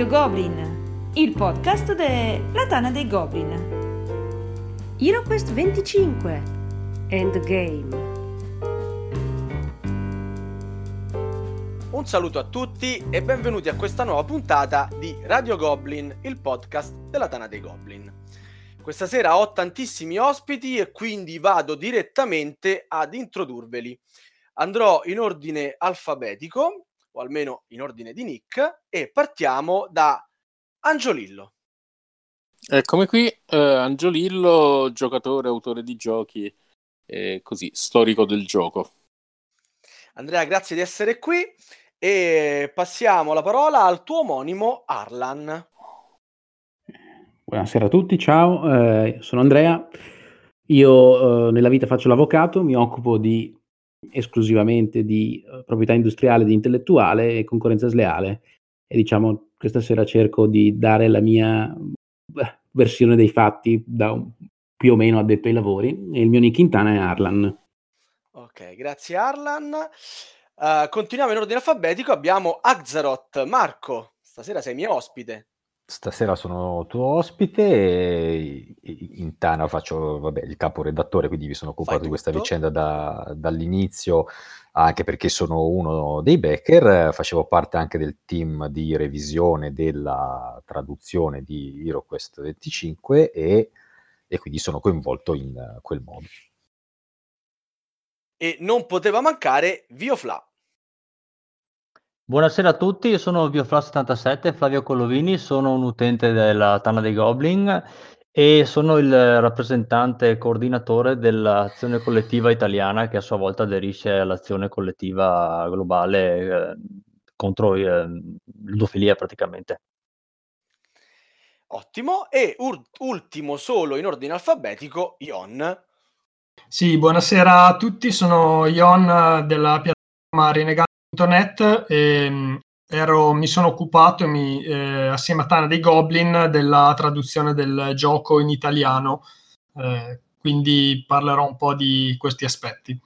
Radio Goblin, il podcast della Tana dei Goblin. HeroQuest 25 Endgame. Un saluto a tutti e benvenuti a questa nuova puntata di Radio Goblin, il podcast della Tana dei Goblin. Questa sera ho tantissimi ospiti e quindi vado direttamente ad introdurveli. Andrò in ordine alfabetico, o almeno in ordine di nick, e partiamo da Angiolillo. Eccomi qui, eh, Angiolillo, giocatore, autore di giochi, e così, storico del gioco. Andrea, grazie di essere qui e passiamo la parola al tuo omonimo Arlan. Buonasera a tutti, ciao, eh, sono Andrea. Io eh, nella vita faccio l'avvocato, mi occupo di, esclusivamente di uh, proprietà industriale ed intellettuale e concorrenza sleale. E diciamo, questa sera cerco di dare la mia versione dei fatti da un, più o meno addetto ai lavori. E il mio nick in Tana è Arlan. Ok, grazie Arlan. Uh, continuiamo in ordine alfabetico, abbiamo Axaroth. Marco, stasera sei mio ospite. Stasera sono tuo ospite e in Tana faccio vabbè, il caporedattore, quindi mi sono occupato di questa vicenda da, dall'inizio, anche perché sono uno dei backer, facevo parte anche del team di revisione della traduzione di HeroQuest 25 e, e quindi sono coinvolto in quel modo. E non poteva mancare Viofla. Buonasera a tutti, io sono Biofla77, Flavio Colovini, sono un utente della Tana dei Goblin e sono il rappresentante e coordinatore dell'azione collettiva italiana che a sua volta aderisce all'azione collettiva globale eh, contro eh, ludofilia praticamente. Ottimo, e ur- ultimo solo in ordine alfabetico, Ion. Sì, buonasera a tutti, sono Ion della piattaforma Renegati Net e, ehm, ero, mi sono occupato mi, eh, assieme a Tana dei Goblin della traduzione del gioco in italiano, eh, quindi parlerò un po' di questi aspetti.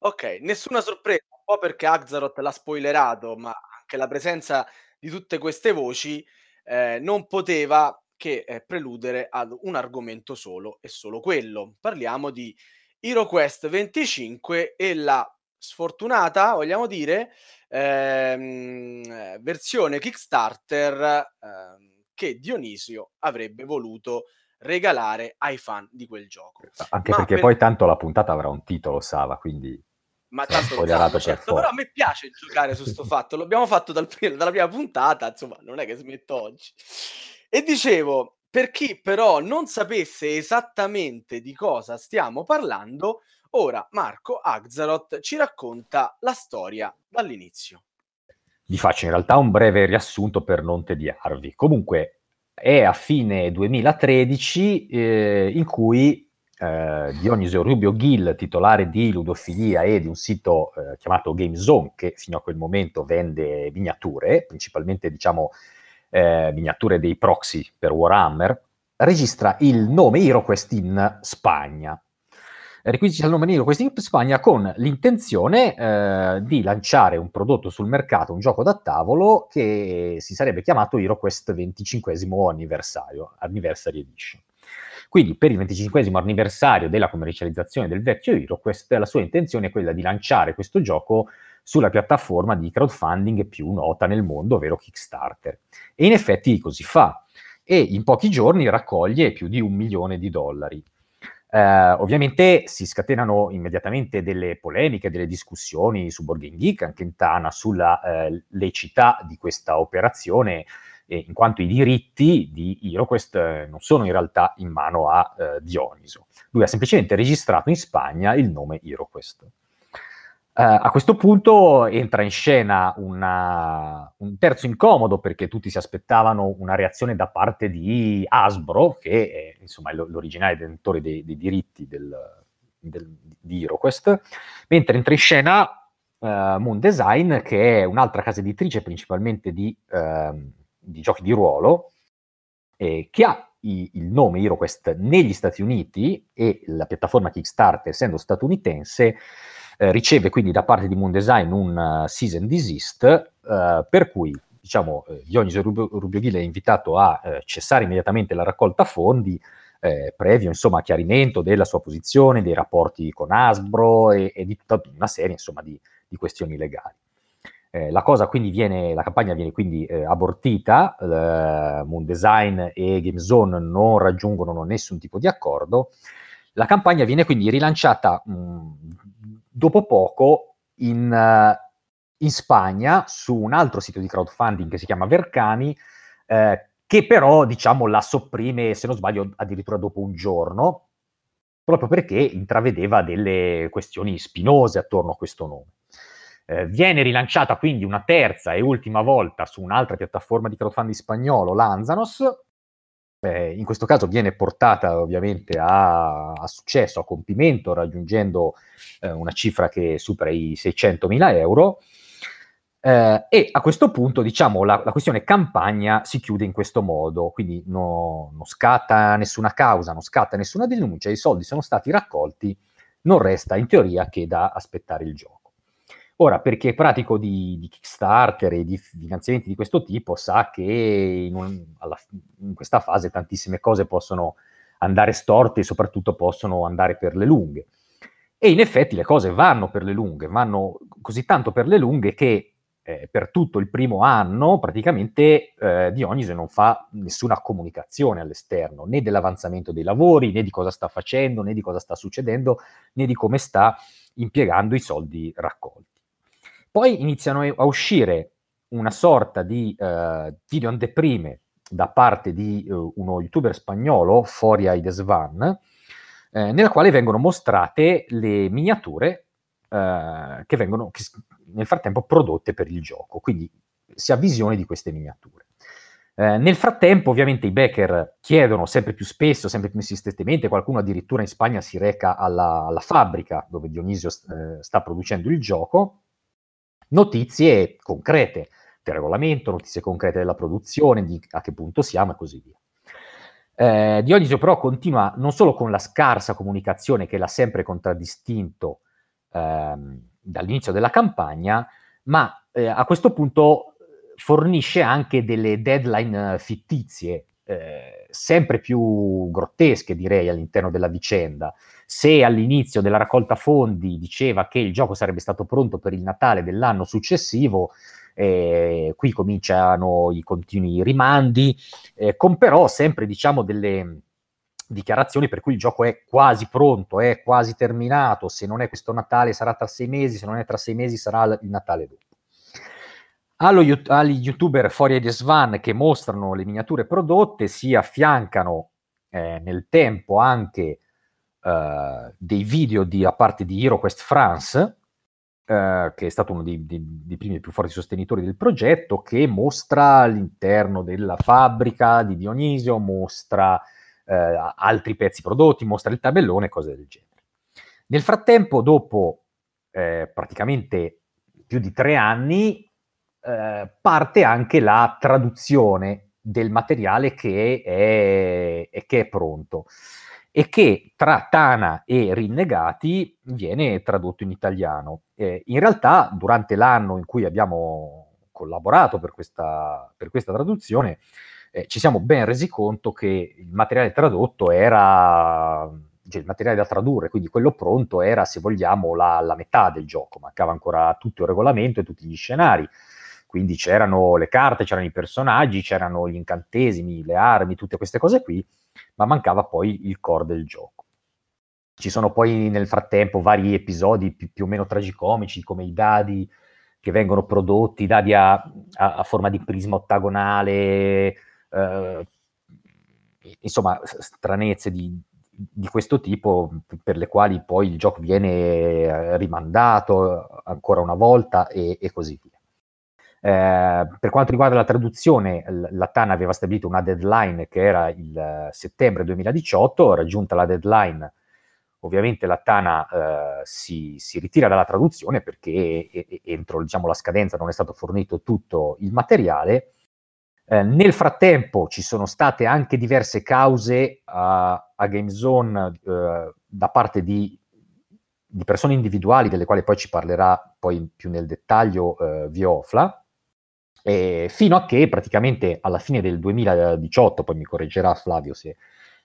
Ok, nessuna sorpresa, un po' perché Axaroth l'ha spoilerato, ma anche la presenza di tutte queste voci eh, non poteva che eh, preludere ad un argomento solo e solo quello. Parliamo di HeroQuest 25 e la sfortunata, vogliamo dire, ehm, versione Kickstarter ehm, che Dionisio avrebbe voluto regalare ai fan di quel gioco. Anche Ma perché per... poi tanto la puntata avrà un titolo, Sava, quindi... Ma tanto sanno, certo, però a me piace giocare su questo fatto, l'abbiamo fatto dal dalla prima puntata, insomma, non è che smetto oggi. E dicevo, per chi però non sapesse esattamente di cosa stiamo parlando, Ora Marco Axaroth ci racconta la storia dall'inizio. Vi faccio in realtà un breve riassunto per non tediarvi. Comunque è a fine 2013 eh, in cui eh, Dionisio Rubio Gil, titolare di Ludofilia e di un sito eh, chiamato GameZone, che fino a quel momento vende miniature, principalmente diciamo eh, miniature dei proxy per Warhammer, registra il nome HeroQuest in Spagna requisiti al nome Nero Quest in Spagna con l'intenzione eh, di lanciare un prodotto sul mercato, un gioco da tavolo che si sarebbe chiamato HeroQuest 25 anniversario, Anniversary Edition. Quindi per il 25 anniversario della commercializzazione del vecchio HeroQuest, la sua intenzione è quella di lanciare questo gioco sulla piattaforma di crowdfunding più nota nel mondo, ovvero Kickstarter. E in effetti così fa. E in pochi giorni raccoglie più di un milione di dollari. Eh, ovviamente si scatenano immediatamente delle polemiche, delle discussioni su Board Game Geek, anche in Tana, sulla eh, lecità di questa operazione, eh, in quanto i diritti di HeroQuest eh, non sono in realtà in mano a eh, Dioniso. Lui ha semplicemente registrato in Spagna il nome HeroQuest. Uh, a questo punto entra in scena una, un terzo incomodo perché tutti si aspettavano una reazione da parte di Hasbro, che è insomma, l'originale detentore dei, dei diritti del, del, di HeroQuest, mentre entra in scena uh, Moon Design, che è un'altra casa editrice principalmente di, uh, di giochi di ruolo, eh, che ha i, il nome HeroQuest negli Stati Uniti e la piattaforma Kickstarter, essendo statunitense, eh, riceve quindi da parte di Moon Design un uh, cease and desist, uh, per cui diciamo, eh, Rubio, Rubio Ghile è invitato a eh, cessare immediatamente la raccolta fondi, eh, previo insomma chiarimento della sua posizione, dei rapporti con Asbro e, e di tutta una serie insomma di, di questioni legali. Eh, la viene, la campagna viene quindi eh, abortita, eh, Moon Design e GameZone non raggiungono nessun tipo di accordo, la campagna viene quindi rilanciata mh, dopo poco in, uh, in, Spagna su un altro sito di crowdfunding che si chiama Vercani, eh, che però diciamo la sopprime, se non sbaglio, addirittura dopo un giorno, proprio perché intravedeva delle questioni spinose attorno a questo nome. Eh, viene rilanciata quindi una terza e ultima volta su un'altra piattaforma di crowdfunding spagnolo, Lanzanos. Eh, in questo caso viene portata ovviamente a, a successo, a compimento, raggiungendo eh, una cifra che supera i 600.000 euro. Eh, e a questo punto, diciamo, la, la, questione campagna si chiude in questo modo, quindi no, non scatta nessuna causa, non scatta nessuna denuncia, i soldi sono stati raccolti, non resta in teoria che da aspettare il gioco. Ora, perché pratico di, di, Kickstarter e di finanziamenti di questo tipo, sa che in, un, alla, in questa fase tantissime cose possono andare storte e soprattutto possono andare per le lunghe. E in effetti le cose vanno per le lunghe, vanno così tanto per le lunghe che eh, per tutto il primo anno praticamente eh, Dionisi non fa nessuna comunicazione all'esterno, né dell'avanzamento dei lavori, né di cosa sta facendo, né di cosa sta succedendo, né di come sta impiegando i soldi raccolti. Poi iniziano a uscire una sorta di eh, video anteprime da parte di uh, uno youtuber spagnolo, Foria Idesvan, eh, nella quale vengono mostrate le miniature eh, che vengono che, nel frattempo prodotte per il gioco, quindi si ha visione di queste miniature. Eh, nel frattempo, ovviamente, i backer chiedono sempre più spesso, sempre più insistentemente, qualcuno addirittura in Spagna si reca alla, alla fabbrica dove Dionisio eh, sta producendo il gioco, notizie concrete del regolamento, notizie concrete della produzione, di a che punto siamo e così via. Eh, Dionisio però continua non solo con la scarsa comunicazione che l'ha sempre contraddistinto ehm, dall'inizio della campagna, ma eh, a questo punto fornisce anche delle deadline fittizie, eh, sempre più grottesche direi all'interno della vicenda. Se all'inizio della raccolta fondi diceva che il gioco sarebbe stato pronto per il Natale dell'anno successivo, eh, qui cominciano i continui rimandi, eh, con però sempre diciamo delle dichiarazioni per cui il gioco è quasi pronto, è quasi terminato, se non è questo Natale sarà tra sei mesi, se non è tra sei mesi sarà il Natale dopo. Allo, agli youtuber Foria e Svan che mostrano le miniature prodotte si affiancano eh, nel tempo anche eh, dei video di, a parte di HeroQuest France, eh, che è stato uno dei, dei, dei primi e più forti sostenitori del progetto, che mostra l'interno della fabbrica di Dionisio, mostra eh, altri pezzi prodotti, mostra il tabellone, cose del genere. Nel frattempo, dopo eh, praticamente più di tre anni, eh, parte anche la traduzione del materiale che è, che è pronto e che tra Tana e Rinnegati viene tradotto in italiano. Eh, in realtà, durante l'anno in cui abbiamo collaborato per questa, per questa traduzione, eh, ci siamo ben resi conto che il materiale tradotto era cioè il materiale da tradurre, quindi quello pronto era, se vogliamo, la, la, metà del gioco, mancava ancora tutto il regolamento e tutti gli scenari, quindi c'erano le carte, c'erano i personaggi, c'erano gli incantesimi, le armi, tutte queste cose qui, ma mancava poi il core del gioco. Ci sono poi nel frattempo vari episodi più, più o meno tragicomici, come i dadi che vengono prodotti, dadi a, a, a forma di prisma ottagonale, eh, insomma, stranezze di, di, questo tipo per le quali poi il gioco viene rimandato ancora una volta e, e così via. Eh, per quanto riguarda la traduzione, la TAN aveva stabilito una deadline che era il settembre 2018, raggiunta la deadline, ovviamente la Tana eh, si, si, ritira dalla traduzione perché entro diciamo, la scadenza non è stato fornito tutto il materiale. Eh, nel frattempo ci sono state anche diverse cause a, a GameZone eh, da parte di, di, persone individuali, delle quali poi ci parlerà poi più nel dettaglio eh, Viofla, E fino a che praticamente alla fine del 2018, poi mi correggerà Flavio se,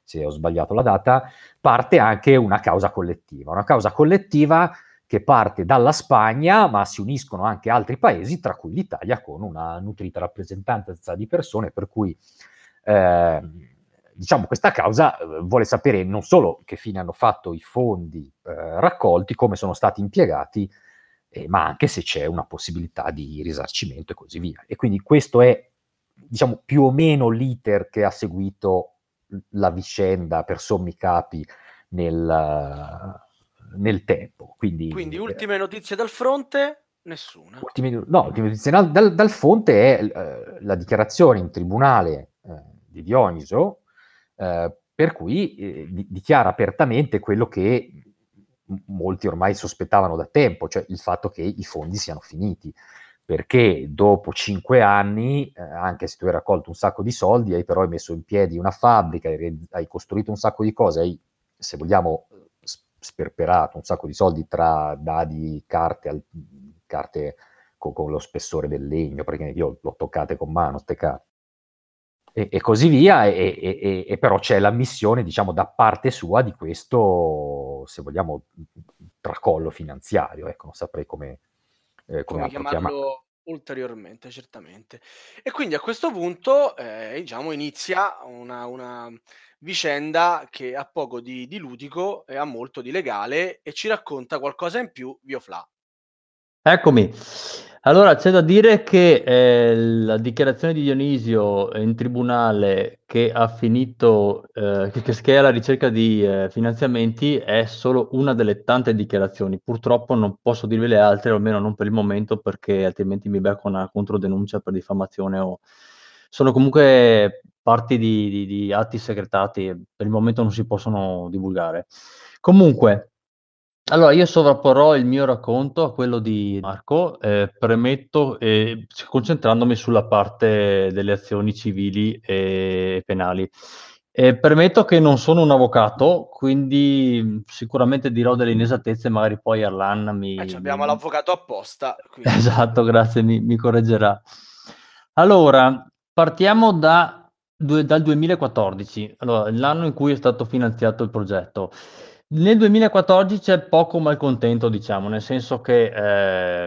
se ho sbagliato la data, parte anche una causa collettiva, una causa collettiva che parte dalla Spagna, ma si uniscono anche altri paesi, tra cui l'Italia, con una nutrita rappresentanza di persone, per cui eh, diciamo questa causa eh, vuole sapere non solo che fine hanno fatto i fondi eh, raccolti, come sono stati impiegati, eh, ma anche se c'è una possibilità di risarcimento e così via. E quindi questo è, diciamo, più o meno l'iter che ha seguito la vicenda per sommi capi nel, nel tempo. Quindi, Quindi eh, ultime notizie dal fronte? Nessuna. Ultime, no, ultime notizie dal, dal, fonte è eh, la dichiarazione in tribunale eh, di Dioniso, eh, per cui eh, di, dichiara apertamente quello che molti ormai sospettavano da tempo, cioè il fatto che i fondi siano finiti perché dopo cinque anni, eh, anche se tu hai raccolto un sacco di soldi, hai però messo in piedi una fabbrica, hai, costruito un sacco di cose, hai, se vogliamo, sperperato un sacco di soldi tra dadi, carte, al, carte con, con, lo spessore del legno, perché io l'ho toccate con mano, ste carte. E, e così via, e, e, e, però c'è l'ammissione, diciamo, da parte sua di questo, se vogliamo, tracollo finanziario, ecco, non saprei come, eh, come, come chiamarlo chiamare. ulteriormente, certamente. E quindi a questo punto, eh, diciamo, inizia una, una, vicenda che ha poco di, di ludico e ha molto di legale e ci racconta qualcosa in più Biofla. Eccomi. Allora, c'è da dire che eh, la dichiarazione di Dionisio in tribunale che ha finito, eh, che, che, è alla ricerca di eh, finanziamenti, è solo una delle tante dichiarazioni. Purtroppo non posso dirvi le altre, almeno non per il momento, perché altrimenti mi becco una controdenuncia per diffamazione o... Sono comunque parti di, di, di atti segretati, per il momento non si possono divulgare. Comunque, allora, io sovrapporrò il mio racconto a quello di Marco, eh, premetto, eh, concentrandomi sulla parte delle azioni civili e penali. Eh, permetto che non sono un avvocato, quindi sicuramente dirò delle inesattezze, magari poi Arlan mi... Eh, abbiamo mi... l'avvocato apposta. Quindi... Esatto, grazie, mi, mi, correggerà. Allora, partiamo da, dal 2014, allora, l'anno in cui è stato finanziato il progetto. Nel 2014 c'è poco malcontento, diciamo, nel senso che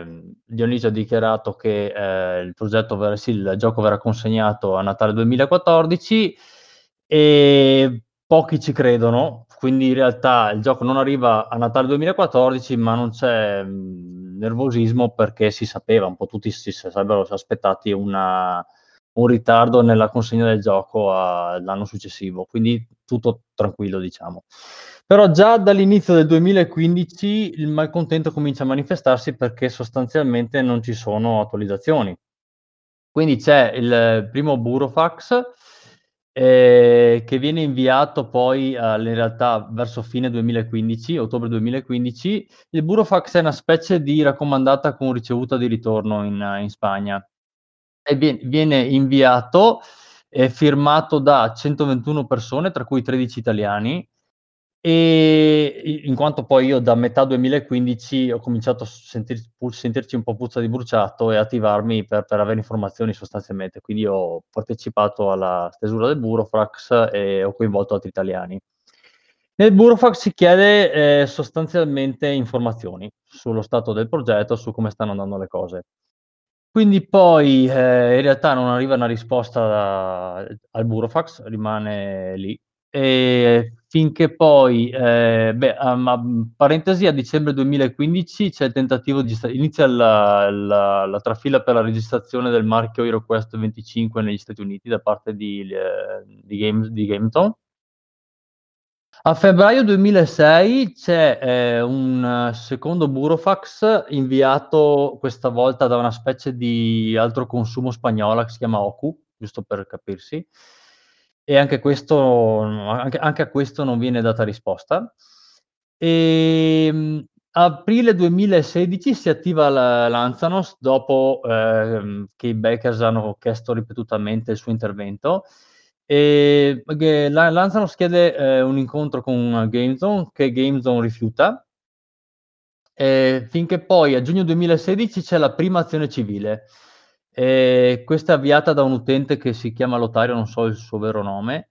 eh, Dionisio ha dichiarato che eh, il progetto verrà, sì, il gioco verrà consegnato a Natale 2014 e pochi ci credono, quindi in realtà il gioco non arriva a Natale 2014, ma non c'è mh, nervosismo perché si sapeva, un po' tutti si sarebbero aspettati una, un ritardo nella consegna del gioco all'anno successivo, quindi tutto tranquillo, diciamo. Però già dall'inizio del 2015 il malcontento comincia a manifestarsi perché sostanzialmente non ci sono attualizzazioni. Quindi c'è il primo Burofax eh, che viene inviato poi eh, in realtà verso fine 2015, ottobre 2015. Il Burofax è una specie di raccomandata con ricevuta di ritorno in, in Spagna e viene, inviato, è firmato da 121 persone, tra cui 13 italiani e in quanto poi io da metà 2015 ho cominciato a sentir, sentirci un po' puzza di bruciato e attivarmi per, per, avere informazioni sostanzialmente. Quindi ho partecipato alla stesura del Burofax e ho coinvolto altri italiani. Nel Burofax si chiede eh, sostanzialmente informazioni sullo stato del progetto, su come stanno andando le cose. Quindi poi eh, in realtà non arriva una risposta da, al Burofax, rimane lì e finché poi, eh, beh, um, parentesi, a dicembre 2015 c'è il tentativo di inizia la, la, la, trafila per la registrazione del marchio HeroQuest 25 negli Stati Uniti da parte di, eh, di, Game, di Gameton. A febbraio 2006 c'è eh, un secondo burofax inviato questa volta da una specie di altro consumo spagnola che si chiama Oku, giusto per capirsi, e anche, questo, anche, anche, a questo non viene data risposta. E, ehm, aprile 2016 si attiva la Lanzanos dopo eh, che i backers hanno chiesto ripetutamente il suo intervento. E la Lanzanos chiede eh, un incontro con GameZone che GameZone rifiuta. E finché poi a giugno 2016 c'è la prima azione civile Eh, questa è avviata da un utente che si chiama Lotario, non so il suo vero nome.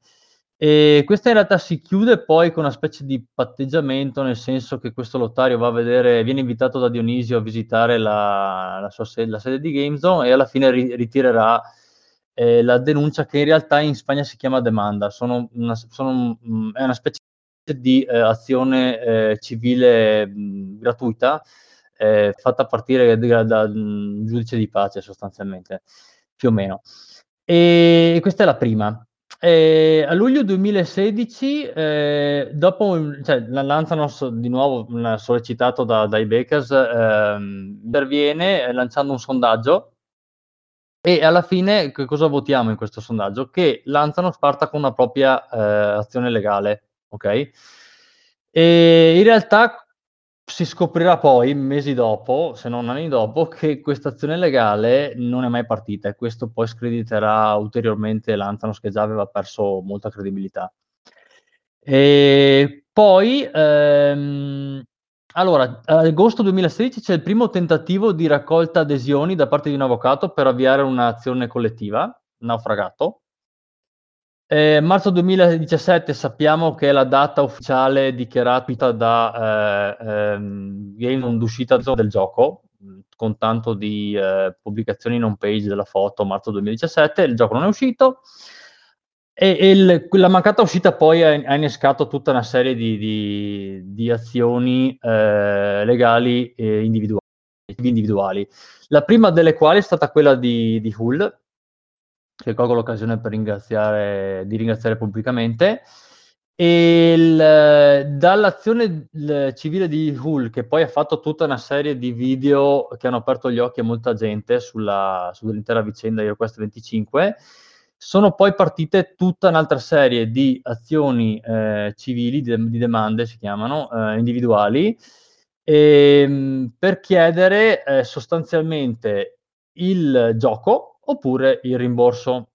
E questa in realtà si chiude poi con una specie di patteggiamento, nel senso che questo lottario va a vedere, viene invitato da Dionisio a visitare la, la sua sede, la sede di GameZone e alla fine ri, ritirerà eh, la denuncia che in realtà in Spagna si chiama demanda. Sono una, sono, mh, è una specie di eh, azione eh, civile mh, gratuita eh, fatta partire da, da un giudice di pace sostanzialmente, più o meno. E questa è la prima. Eh, a luglio 2016, eh, dopo, cioè, Lanzanos di nuovo sollecitato da, dai Bakers, eh, interviene lanciando un sondaggio e alla fine che cosa votiamo in questo sondaggio? Che Lanzanos parta con una propria eh, azione legale, ok? E in realtà si scoprirà poi, mesi dopo, se non anni dopo, che questa azione legale non è mai partita e questo poi screditerà ulteriormente l'Antanos che già aveva perso molta credibilità. E poi, ehm, allora, ad agosto 2016 c'è il primo tentativo di raccolta adesioni da parte di un avvocato per avviare un'azione collettiva, naufragato. Eh, marzo 2017 sappiamo che è la data ufficiale dichiarata da eh, ehm, Game d'uscita del gioco, con tanto di eh, pubblicazioni home page della foto, marzo 2017, il gioco non è uscito. E, e il, la mancata uscita poi ha, innescato tutta una serie di, di, di azioni eh, legali individuali, individuali, La prima delle quali è stata quella di, di Hull, che colgo l'occasione per ringraziare, di ringraziare pubblicamente. E il, dall'azione civile di Hull, che poi ha fatto tutta una serie di video che hanno aperto gli occhi a molta gente sulla, sull'intera vicenda di Request 25, sono poi partite tutta un'altra serie di azioni eh, civili, di, di, demande si chiamano, eh, individuali, e, ehm, per chiedere eh, sostanzialmente il gioco oppure il rimborso.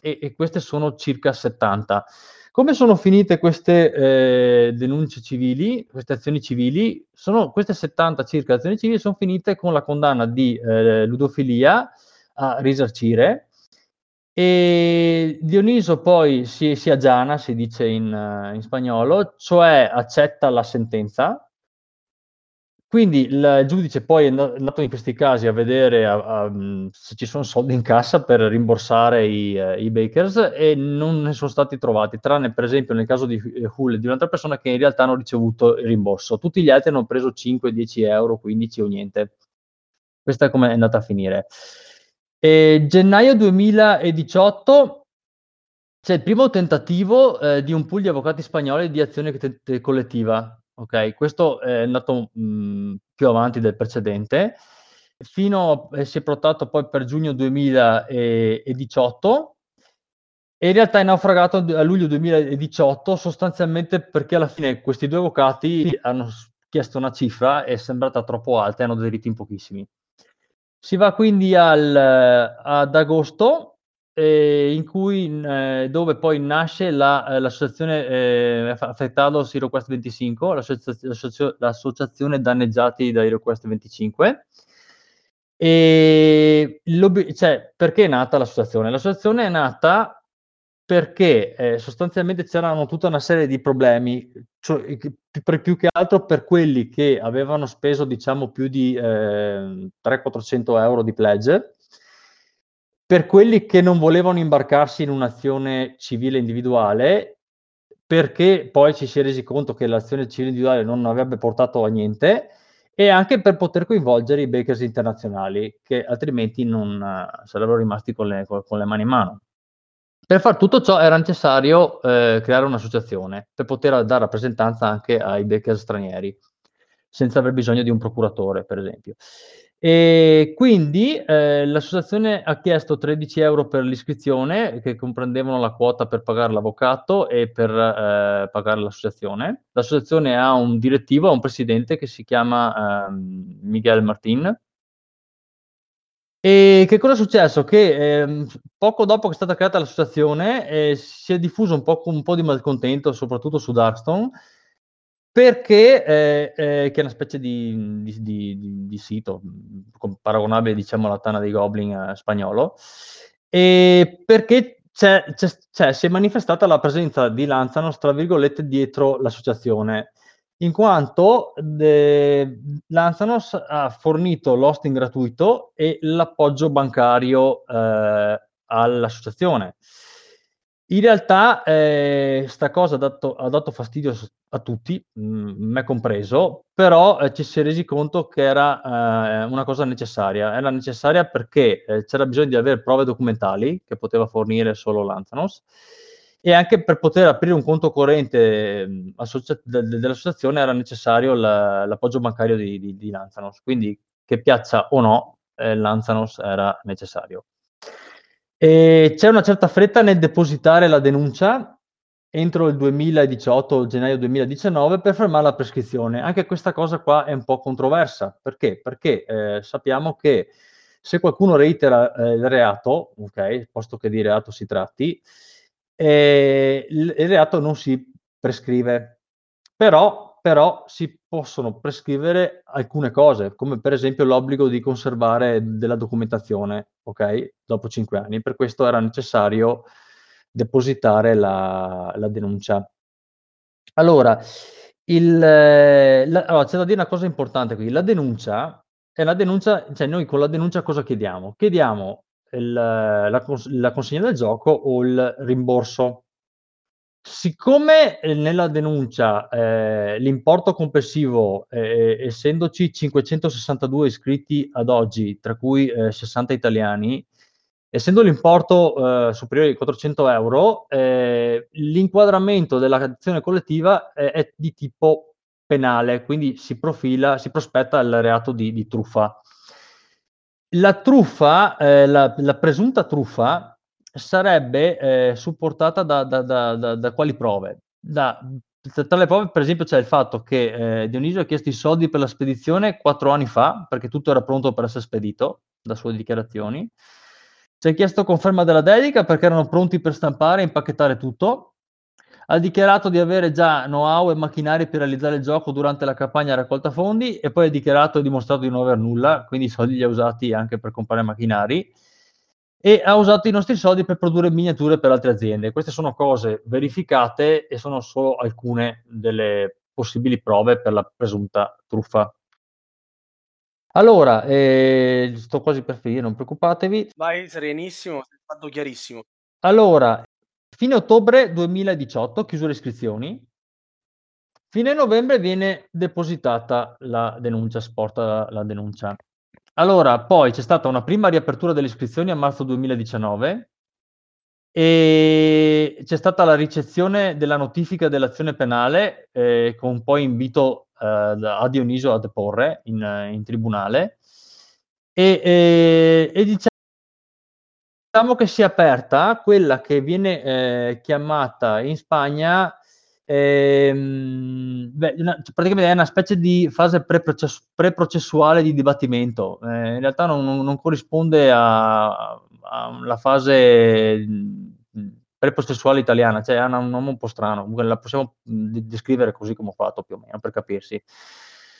E, e queste sono circa 70. Come sono finite queste eh, denunce civili, queste azioni civili? Sono, queste 70 circa azioni civili sono finite con la condanna di eh, ludofilia a risarcire e Dioniso poi si, si aggiana, si dice in, in spagnolo, cioè accetta la sentenza quindi il giudice poi è andato in questi casi a vedere a, a, se ci sono soldi in cassa per rimborsare i, uh, i, bakers e non ne sono stati trovati, tranne per esempio nel caso di eh, Hull di un'altra persona che in realtà hanno ricevuto il rimborso. Tutti gli altri hanno preso 5, 10 euro, 15 o niente. Questa è come è andata a finire. E gennaio 2018 c'è il primo tentativo eh, di un pool di avvocati spagnoli di azione collettiva Ok, questo è andato mh, mhmm, più avanti del precedente, fino a, si è protrato poi per giugno 2018 e in realtà è naufragato a luglio 2018 sostanzialmente perché alla fine questi due avvocati hanno chiesto una cifra e è sembrata troppo alta e hanno aderito in pochissimi. Si va quindi al, ad agosto eh, in cui, eh, dove poi nasce la, eh, l'associazione eh, Affectados HeroQuest 25, l'assozio- l'associazione danneggiati da HeroQuest 25. E cioè, perché è nata l'associazione? L'associazione è nata perché eh, sostanzialmente c'erano tutta una serie di problemi, cioè, più che altro per quelli che avevano speso diciamo più di eh, 300-400 euro di pledge per quelli che non volevano imbarcarsi in un'azione civile individuale, perché poi ci si è resi conto che l'azione civile individuale non avrebbe portato a niente, e anche per poter coinvolgere i bakers internazionali, che altrimenti non uh, sarebbero rimasti con le, con, le, mani in mano. Per fare tutto ciò era necessario eh, creare un'associazione per poter dare rappresentanza anche ai bakers stranieri, senza aver bisogno di un procuratore, per esempio. E quindi eh, l'associazione ha chiesto 13 euro per l'iscrizione, che comprendevano la quota per pagare l'avvocato e per eh, pagare l'associazione. L'associazione ha un direttivo, ha un presidente che si chiama eh, Miguel Martin. E che cosa è successo? Che ehm, poco dopo che è stata creata l'associazione eh, si è diffuso un po', un po' di malcontento, soprattutto su Darkstone, perché eh, eh, che è una specie di, di, di, di sito paragonabile diciamo alla Tana dei Goblin eh, spagnolo e perché c'è, c'è, c'è, si è manifestata la presenza di Lanzanos tra virgolette dietro l'associazione in quanto de, Lanzanos ha fornito l'hosting gratuito e l'appoggio bancario eh, all'associazione. In realtà eh, cosa ha dato, ha dato fastidio a tutti, mh, mm, me compreso, però eh, ci si è resi conto che era eh, una cosa necessaria. Era necessaria perché eh, c'era bisogno di avere prove documentali che poteva fornire solo Lanzanos e anche per poter aprire un conto corrente mm, associa- de- dell'associazione era necessario la- l'appoggio bancario di, di, di, Lanzanos, quindi che piaccia o no, eh, Lanzanos era necessario. E c'è una certa fretta nel depositare la denuncia entro il 2018, gennaio 2019, per fermare la prescrizione. Anche questa cosa qua è un po' controversa. Perché? Perché eh, sappiamo che se qualcuno reitera eh, il reato, ok, posto che di reato si tratti, eh, il, il reato non si prescrive. Però però si possono prescrivere alcune cose, come per esempio l'obbligo di conservare della documentazione, ok? Dopo cinque anni. Per questo era necessario depositare la, la denuncia. Allora, il, la, allora, c'è da dire una cosa importante qui. La denuncia è la denuncia, cioè noi con la denuncia cosa chiediamo? Chiediamo il, la, la consegna del gioco o il rimborso Siccome eh, nella denuncia eh, l'importo complessivo, eh, essendoci 562 iscritti ad oggi, tra cui eh, 60 italiani, essendo l'importo eh, superiore ai 400 euro, eh, l'inquadramento dell'azione collettiva è di tipo penale, quindi si profila, si prospetta il reato di, di truffa. La truffa, la, la presunta truffa, sarebbe eh, supportata da, da, da, da, quali prove? Da, tra le prove, per esempio, c'è il fatto che eh, Dionisio ha chiesto i soldi per la spedizione quattro anni fa, perché tutto era pronto per essere spedito, da sue dichiarazioni. Ci ha chiesto conferma della dedica perché erano pronti per stampare e impacchettare tutto. Ha dichiarato di avere già know-how e macchinari per realizzare il gioco durante la campagna raccolta fondi e poi ha dichiarato e dimostrato di non aver nulla, quindi i soldi li ha usati anche per comprare macchinari e ha usato i nostri soldi per produrre miniature per altre aziende. Queste sono cose verificate e sono solo alcune delle possibili prove per la presunta truffa. Allora, eh, sto quasi per finire, non preoccupatevi. Vai serenissimo, sei fatto chiarissimo. Allora, fine ottobre 2018, chiuso le iscrizioni. Fine novembre viene depositata la denuncia, sporta la denuncia. Allora, poi c'è stata una prima riapertura delle iscrizioni a marzo 2019 e c'è stata la ricezione della notifica dell'azione penale eh, con poi invito eh, a Dioniso a deporre in, in tribunale. E, e, e, diciamo che si è aperta quella che viene eh, chiamata in Spagna Ehm, beh, una, praticamente è una specie di fase pre-process- pre-processuale di dibattimento. Eh, in realtà non, non, corrisponde alla fase pre-processuale italiana, cioè ha un nome un po' strano. La possiamo descrivere così come ho fatto più o meno per capirsi.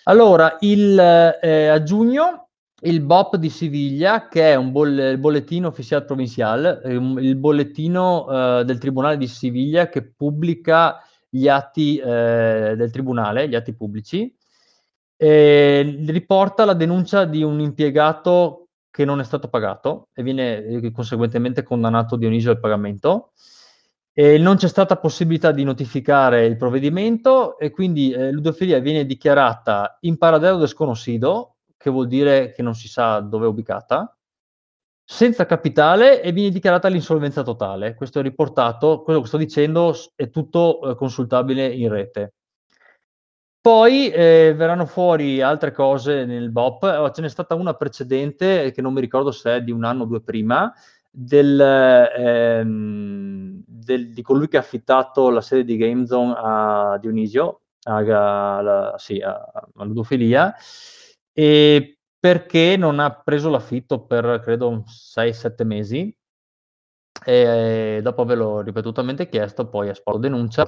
Allora, il, eh, a giugno il BOP di Siviglia, che è un boll- bollettino ufficiale provinciale, eh, il bollettino eh, del Tribunale di Siviglia che pubblica gli atti eh, del tribunale, gli atti pubblici, eh, riporta la denuncia di un impiegato che non è stato pagato e viene eh, conseguentemente condannato Dionisio al pagamento. E non c'è stata possibilità di notificare il provvedimento e quindi eh, l'udofilia viene dichiarata in paradero desconocido, che vuol dire che non si sa dove è ubicata, senza capitale e viene dichiarata l'insolvenza totale. Questo è riportato, quello che sto dicendo è tutto eh, consultabile in rete. Poi eh, verranno fuori altre cose nel BOP, oh, ce n'è stata una precedente che non mi ricordo se è di un anno o due prima, del, ehm, del, di colui che ha affittato la sede di GameZone a Dionisio, a, a, sì, a, a Ludofilia, e perché non ha preso l'affitto per credo 6-7 mesi e dopo averlo ripetutamente chiesto poi ha sporto denuncia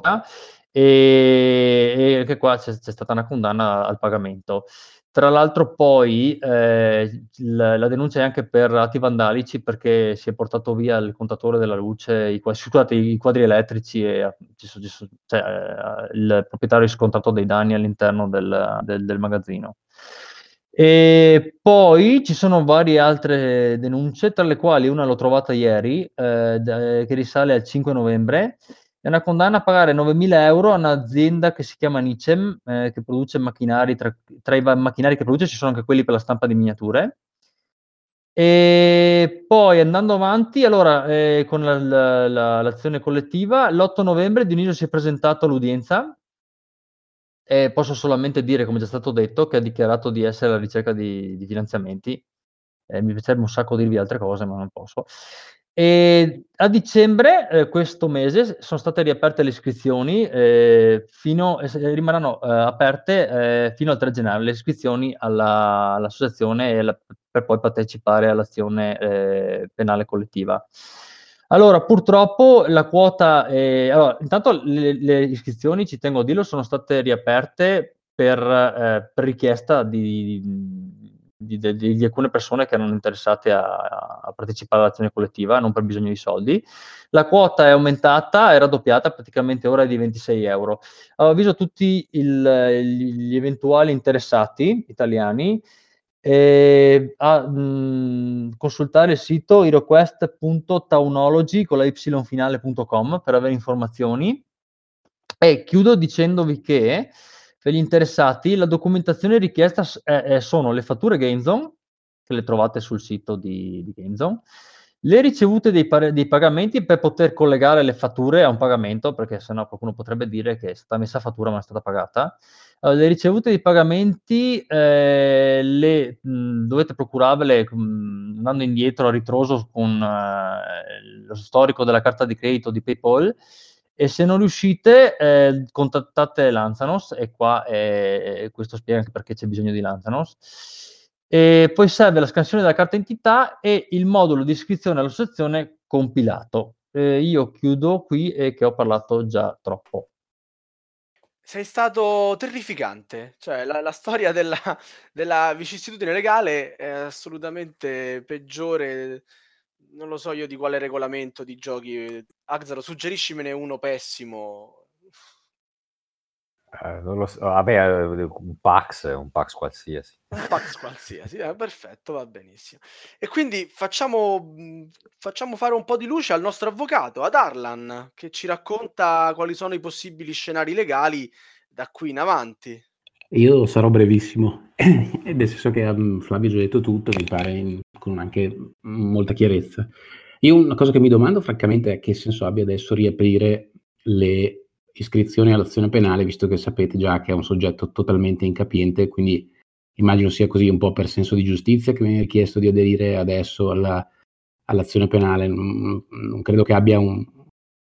e, e anche qua c'è, c'è, stata una condanna al pagamento. Tra l'altro poi eh, la, la, denuncia è anche per atti vandalici perché si è portato via il contatore della luce, i, scusate, i quadri elettrici e cioè, eh, il proprietario ha riscontrato dei danni all'interno del, del, del magazzino. E poi ci sono varie altre denunce, tra le quali una l'ho trovata ieri, eh, che risale al 5 novembre, è una condanna a pagare 9.000 euro a un'azienda che si chiama Nicem, eh, che produce macchinari, tra, tra, i macchinari che produce ci sono anche quelli per la stampa di miniature. E poi andando avanti, allora, eh, con la, la, la, l'azione collettiva, l'8 novembre Dionisio si è presentato all'udienza e posso solamente dire, come già stato detto, che ha dichiarato di essere alla ricerca di, di finanziamenti. Eh, mi piacerebbe un sacco dirvi altre cose, ma non posso. E a dicembre, eh, questo mese, sono state riaperte le iscrizioni, eh, fino, eh, rimarranno eh, aperte eh, fino al 3 gennaio le iscrizioni alla, all'associazione la, per poi partecipare all'azione eh, penale collettiva. Allora, purtroppo la quota, allora, intanto le, le, iscrizioni, ci tengo a dirlo, sono state riaperte per, per richiesta di, di, di, di, alcune persone che erano interessate a, a, partecipare all'azione collettiva, non per bisogno di soldi. La quota è aumentata, è raddoppiata, praticamente ora è di 26 euro. Avviso tutti il, gli eventuali interessati italiani eh, a mh, consultare il sito heroquest.taunology con la yfinale.com per avere informazioni. E chiudo dicendovi che per gli interessati, la documentazione richiesta è, è, sono le fatture GameZone, che le trovate sul sito di, di GameZone, le ricevute dei, dei, pagamenti per poter collegare le fatture a un pagamento, perché sennò qualcuno potrebbe dire che è stata messa a fattura ma è stata pagata. Allora, le ricevute dei pagamenti eh, le, mh, dovete procurarvele mh, andando indietro a ritroso con eh, lo storico della carta di credito di PayPal e se non riuscite eh, contattate Lanzanos e qua eh, questo spiega anche perché c'è bisogno di Lanzanos. E poi serve la scansione della carta identità e il modulo di iscrizione all'associazione compilato. Eh, io chiudo qui e che ho parlato già troppo. Sei stato terrificante, cioè la, la storia della, della vicissitudine legale è assolutamente peggiore non lo so io di quale regolamento di giochi. Axaro, suggeriscimene uno pessimo. Eh, non lo so, vabbè, eh, un Pax, un Pax qualsiasi. Un Pax qualsiasi, eh, perfetto, va benissimo. E quindi facciamo, facciamo fare un po' di luce al nostro avvocato, ad Arlan, che ci racconta quali sono i possibili scenari legali da qui in avanti. Io sarò brevissimo, nel senso che um, Flavio ha già detto tutto, mi pare in, con anche molta chiarezza. Io una cosa che mi domando francamente è che senso abbia adesso riaprire le iscrizioni all'azione penale, visto che sapete già che è un soggetto totalmente incapiente, quindi immagino sia così un po' per senso di giustizia che viene richiesto di aderire adesso alla, all'azione penale. Non, non, credo che abbia un,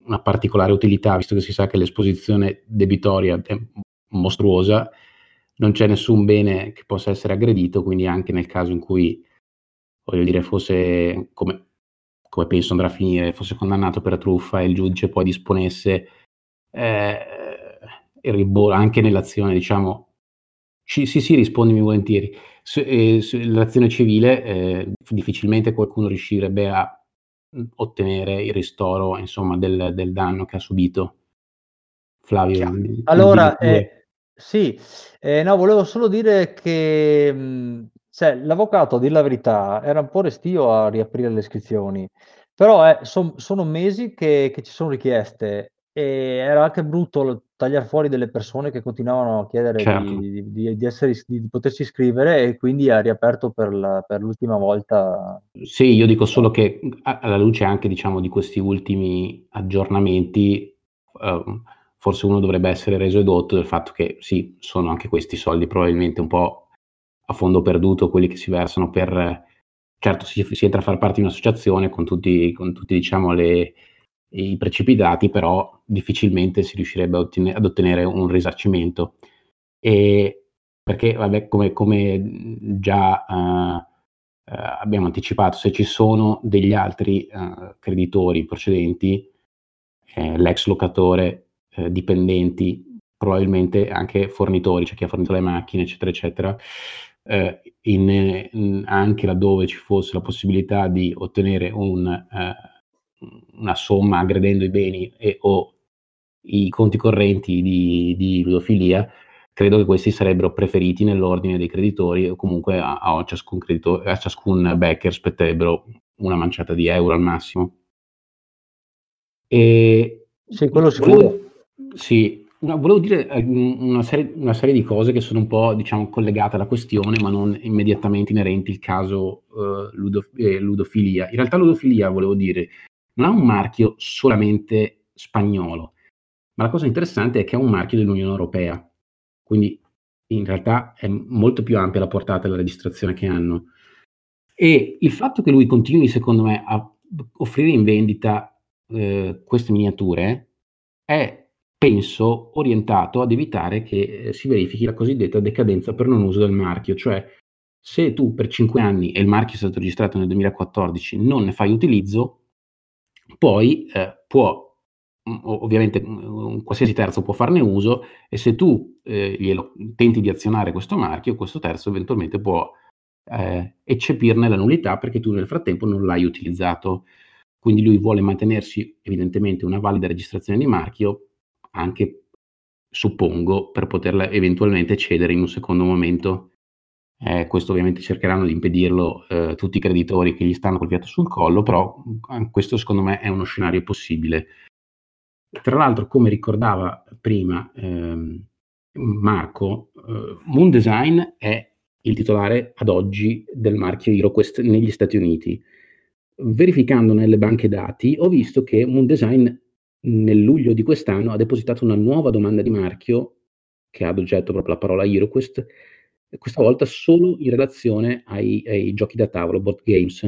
una particolare utilità, visto che si sa che l'esposizione debitoria è mostruosa non c'è nessun bene che possa essere aggredito, quindi anche nel caso in cui, voglio dire, fosse, come, come penso andrà a finire, fosse condannato per truffa e il giudice poi disponesse eh, il rimborso, anche nell'azione, diciamo, ci, sì, sì, rispondimi volentieri. Su, eh, sull'azione civile eh, difficilmente qualcuno riuscirebbe a ottenere il ristoro, insomma, del, del danno che ha subito. Flavio. Allora, eh, sì, eh, no, volevo solo dire che mh, cioè, l'avvocato, a dire la verità, era un po' restio a riaprire le iscrizioni, però eh, son- sono mesi che, che ci sono richieste e era anche brutto tagliare fuori delle persone che continuavano a chiedere Certo. di, di- di essere di potersi iscrivere e quindi ha riaperto per, la- per l'ultima volta. Sì, io dico solo che alla luce anche, diciamo, di questi ultimi aggiornamenti, ehm, forse uno dovrebbe essere reso edotto del fatto che sì, sono anche questi soldi probabilmente un po' a fondo perduto quelli che si versano per... Certo, si, si entra a far parte di un'associazione con tutti, con tutti diciamo, le, i precipitati, però difficilmente si riuscirebbe ad ottenere un risarcimento. E perché, vabbè, come, come già uh, abbiamo anticipato, se ci sono degli altri uh, creditori precedenti, eh, l'ex locatore eh, dipendenti, probabilmente anche fornitori, cioè chi ha fornito le macchine, eccetera, eccetera, eh, in, in, anche laddove ci fosse la possibilità di ottenere un, eh, una somma aggredendo i beni e, o i conti correnti di, di ludofilia, credo che questi sarebbero preferiti nell'ordine dei creditori o comunque a, a, ciascun, creditore, a ciascun backer spetterebbero una manciata di euro al massimo. E sì, quello sicuro. Volevo, sì, volevo dire eh, una serie, una serie, di cose che sono un po' diciamo, collegate alla questione, ma non immediatamente inerenti al caso uh, ludo, eh, ludofilia. In realtà ludofilia, volevo dire, non ha un marchio solamente spagnolo, ma la cosa interessante è che ha un marchio dell'Unione Europea. Quindi in realtà è molto più ampia la portata della registrazione che hanno. E il fatto che lui continui, secondo me, a offrire in vendita eh, queste miniature è penso, orientato ad evitare che eh, si verifichi la cosiddetta decadenza per non uso del marchio, cioè se tu per 5 anni, e il marchio è stato registrato nel 2014, non ne fai utilizzo, poi eh, può, mm, ovviamente mm, un qualsiasi terzo può farne uso e se tu eh, glielo, tenti di azionare questo marchio, questo terzo eventualmente può eh, eccepirne la nullità perché tu nel frattempo non l'hai utilizzato. Quindi lui vuole mantenersi evidentemente una valida registrazione di marchio anche, suppongo, per poterla eventualmente cedere in un secondo momento. Eh, questo ovviamente cercheranno di impedirlo eh, tutti i creditori che gli stanno col fiato sul collo, però eh, questo secondo me è uno scenario possibile. Tra l'altro, come ricordava prima ehm, Marco, eh, Moon Design è il titolare ad oggi del marchio HeroQuest negli Stati Uniti. Verificando nelle banche dati ho visto che Moon Design nel luglio di quest'anno ha depositato una nuova domanda di marchio che ha ad oggetto proprio la parola HeroQuest, questa volta solo in relazione ai, ai giochi da tavolo, board games,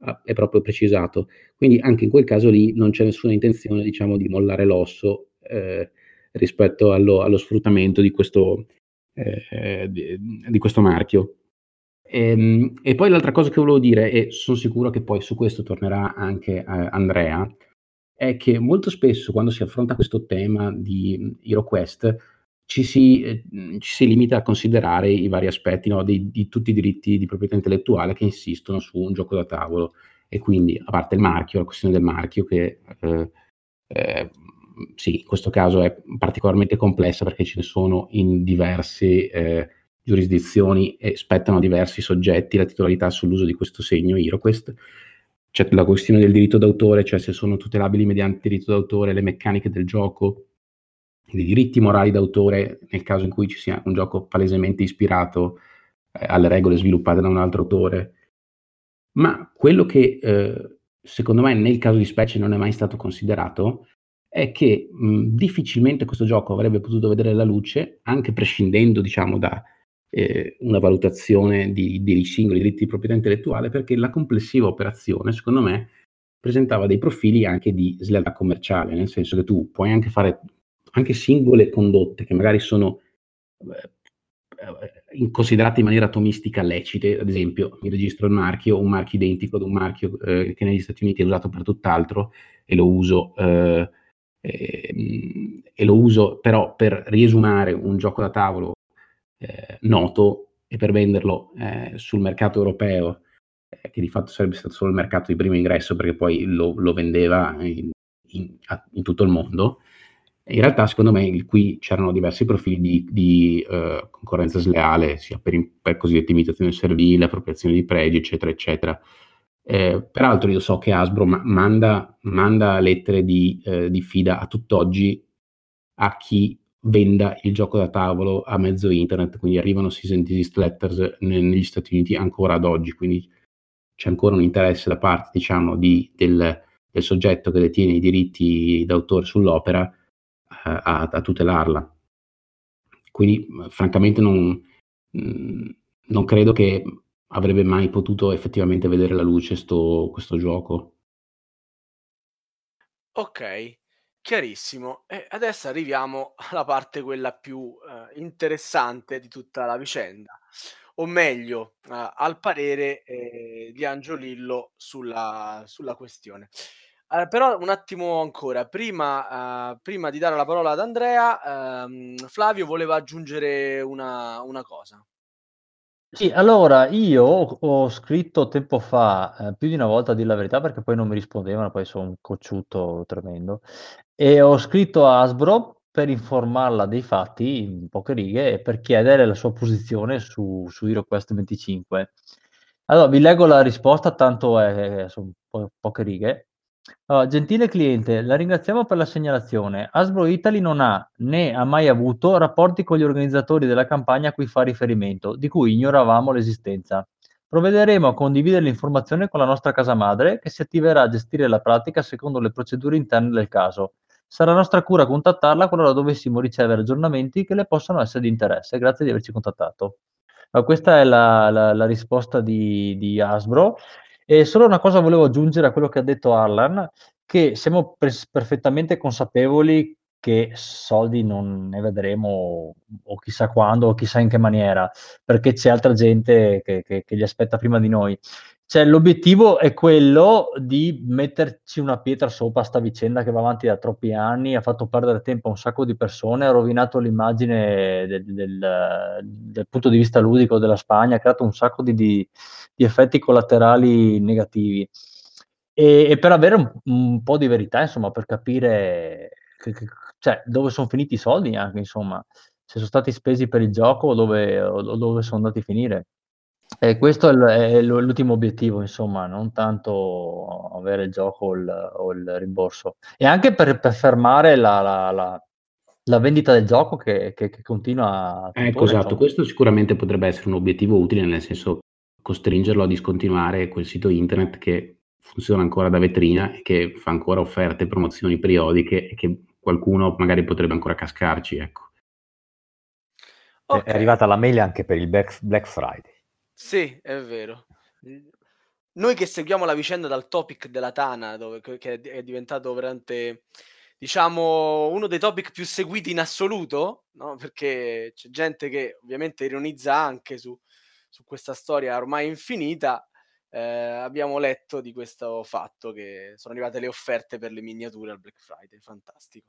ah, è proprio precisato. Quindi anche in quel caso lì non c'è nessuna intenzione, diciamo, di mollare l'osso eh, rispetto allo, allo, sfruttamento di questo, eh, di, di questo marchio. E, ehm, e, poi l'altra cosa che volevo dire, e sono sicuro che poi su questo tornerà anche eh, Andrea, è che molto spesso quando si affronta questo tema di HeroQuest ci si, eh, ci si limita a considerare i vari aspetti no, di, di, tutti i diritti di proprietà intellettuale che insistono su un gioco da tavolo. E quindi a parte il marchio, la questione del marchio che eh, eh, sì, in questo caso è particolarmente complessa perché ce ne sono in diverse eh, giurisdizioni e spettano a diversi soggetti la titolarità sull'uso di questo segno HeroQuest c'è la questione del diritto d'autore, cioè se sono tutelabili mediante diritto d'autore le meccaniche del gioco, i diritti morali d'autore nel caso in cui ci sia un gioco palesemente ispirato eh, alle regole sviluppate da un altro autore. Ma quello che eh, secondo me nel caso di specie non è mai stato considerato è che mh, difficilmente questo gioco avrebbe potuto vedere la luce, anche prescindendo diciamo da eh, una valutazione di, dei singoli diritti di proprietà intellettuale, perché la complessiva operazione, secondo me, presentava dei profili anche di slealtà commerciale, nel senso che tu puoi anche fare anche singole condotte che magari sono eh, considerate in maniera atomistica lecite, ad esempio mi registro il marchio, un marchio identico ad un marchio eh, che negli Stati Uniti è usato per tutt'altro e lo uso, eh, eh, e lo uso però per riesumare un gioco da tavolo eh, noto e per venderlo eh, sul mercato europeo, eh, che di fatto sarebbe stato solo il mercato di primo ingresso perché poi lo, lo vendeva in, in, in, tutto il mondo, in realtà secondo me qui c'erano diversi profili di, di uh, concorrenza sleale, sia per, per cosiddetta imitazione servile, appropriazione di pregi, eccetera, eccetera. Eh, peraltro io so che Asbro ma- manda, manda, lettere di, eh, di, fida a tutt'oggi a chi venda il gioco da tavolo a mezzo internet, quindi arrivano cease and desist letters negli Stati Uniti ancora ad oggi, quindi c'è ancora un interesse da parte, diciamo, di, del, del, soggetto che detiene i diritti d'autore sull'opera eh, a, a, tutelarla. Quindi, francamente, non, non, credo che avrebbe mai potuto effettivamente vedere la luce sto, questo gioco. Ok, Chiarissimo. E adesso arriviamo alla parte quella più, ehm, interessante di tutta la vicenda, o meglio, a al parere, ehm, di Angiolillo sulla sulla questione. Però un attimo ancora, prima, uh, prima, di dare la parola ad Andrea, uh, Flavio voleva aggiungere una, una, cosa. Sì, allora io ho scritto tempo fa, eh, più di una volta a dire la verità, perché poi non mi rispondevano, poi sono un cocciuto tremendo, e ho scritto a Asbro per informarla dei fatti in poche righe e per chiedere la sua posizione su, su HeroQuest 25. Allora, vi leggo la risposta, tanto è, sono po- poche righe. Allora, gentile cliente, la ringraziamo per la segnalazione. Hasbro Italy non ha né ha mai avuto rapporti con gli organizzatori della campagna a cui fa riferimento, di cui ignoravamo l'esistenza. Provvederemo a condividere l'informazione con la nostra casa madre, che si attiverà a gestire la pratica secondo le procedure interne del caso. Sarà nostra cura contattarla qualora dovessimo ricevere aggiornamenti che le possano essere di interesse. Grazie di averci contattato. Allora, questa è la, la, la risposta di, di Hasbro. E solo una cosa volevo aggiungere a quello che ha detto Arlan, che siamo pres- perfettamente consapevoli che soldi non ne vedremo o chissà quando o chissà in che maniera, perché c'è altra gente che, che, che li aspetta prima di noi. Cioè, l'obiettivo è quello di metterci una pietra sopra sta vicenda che va avanti da troppi anni, ha fatto perdere tempo a un sacco di persone, ha rovinato l'immagine del, del, del punto di vista ludico della Spagna, ha creato un sacco di, di, di effetti collaterali negativi. E, e per avere un, un, po' di verità, insomma, per capire che, che, cioè, dove sono finiti i soldi anche, insomma, se sono stati spesi per il gioco o dove, o dove sono andati a finire. E questo è, l- è l'ultimo obiettivo, insomma, non tanto avere il gioco o il, o il rimborso. E anche per, per fermare la, la, la, la, vendita del gioco che, che, che continua a... Ecco, esatto, insomma. questo sicuramente potrebbe essere un obiettivo utile, nel senso costringerlo a discontinuare quel sito internet che funziona ancora da vetrina e che fa ancora offerte, promozioni periodiche e che qualcuno magari potrebbe ancora cascarci, ecco. Okay. È arrivata la mail anche per il Black Friday. Sì, è vero. Noi che seguiamo la vicenda dal topic della Tana, dove, che è diventato veramente, diciamo, uno dei topic più seguiti in assoluto, no? perché c'è gente che ovviamente ironizza anche su, su questa storia ormai infinita, eh, abbiamo letto di questo fatto che sono arrivate le offerte per le miniature al Black Friday, fantastico.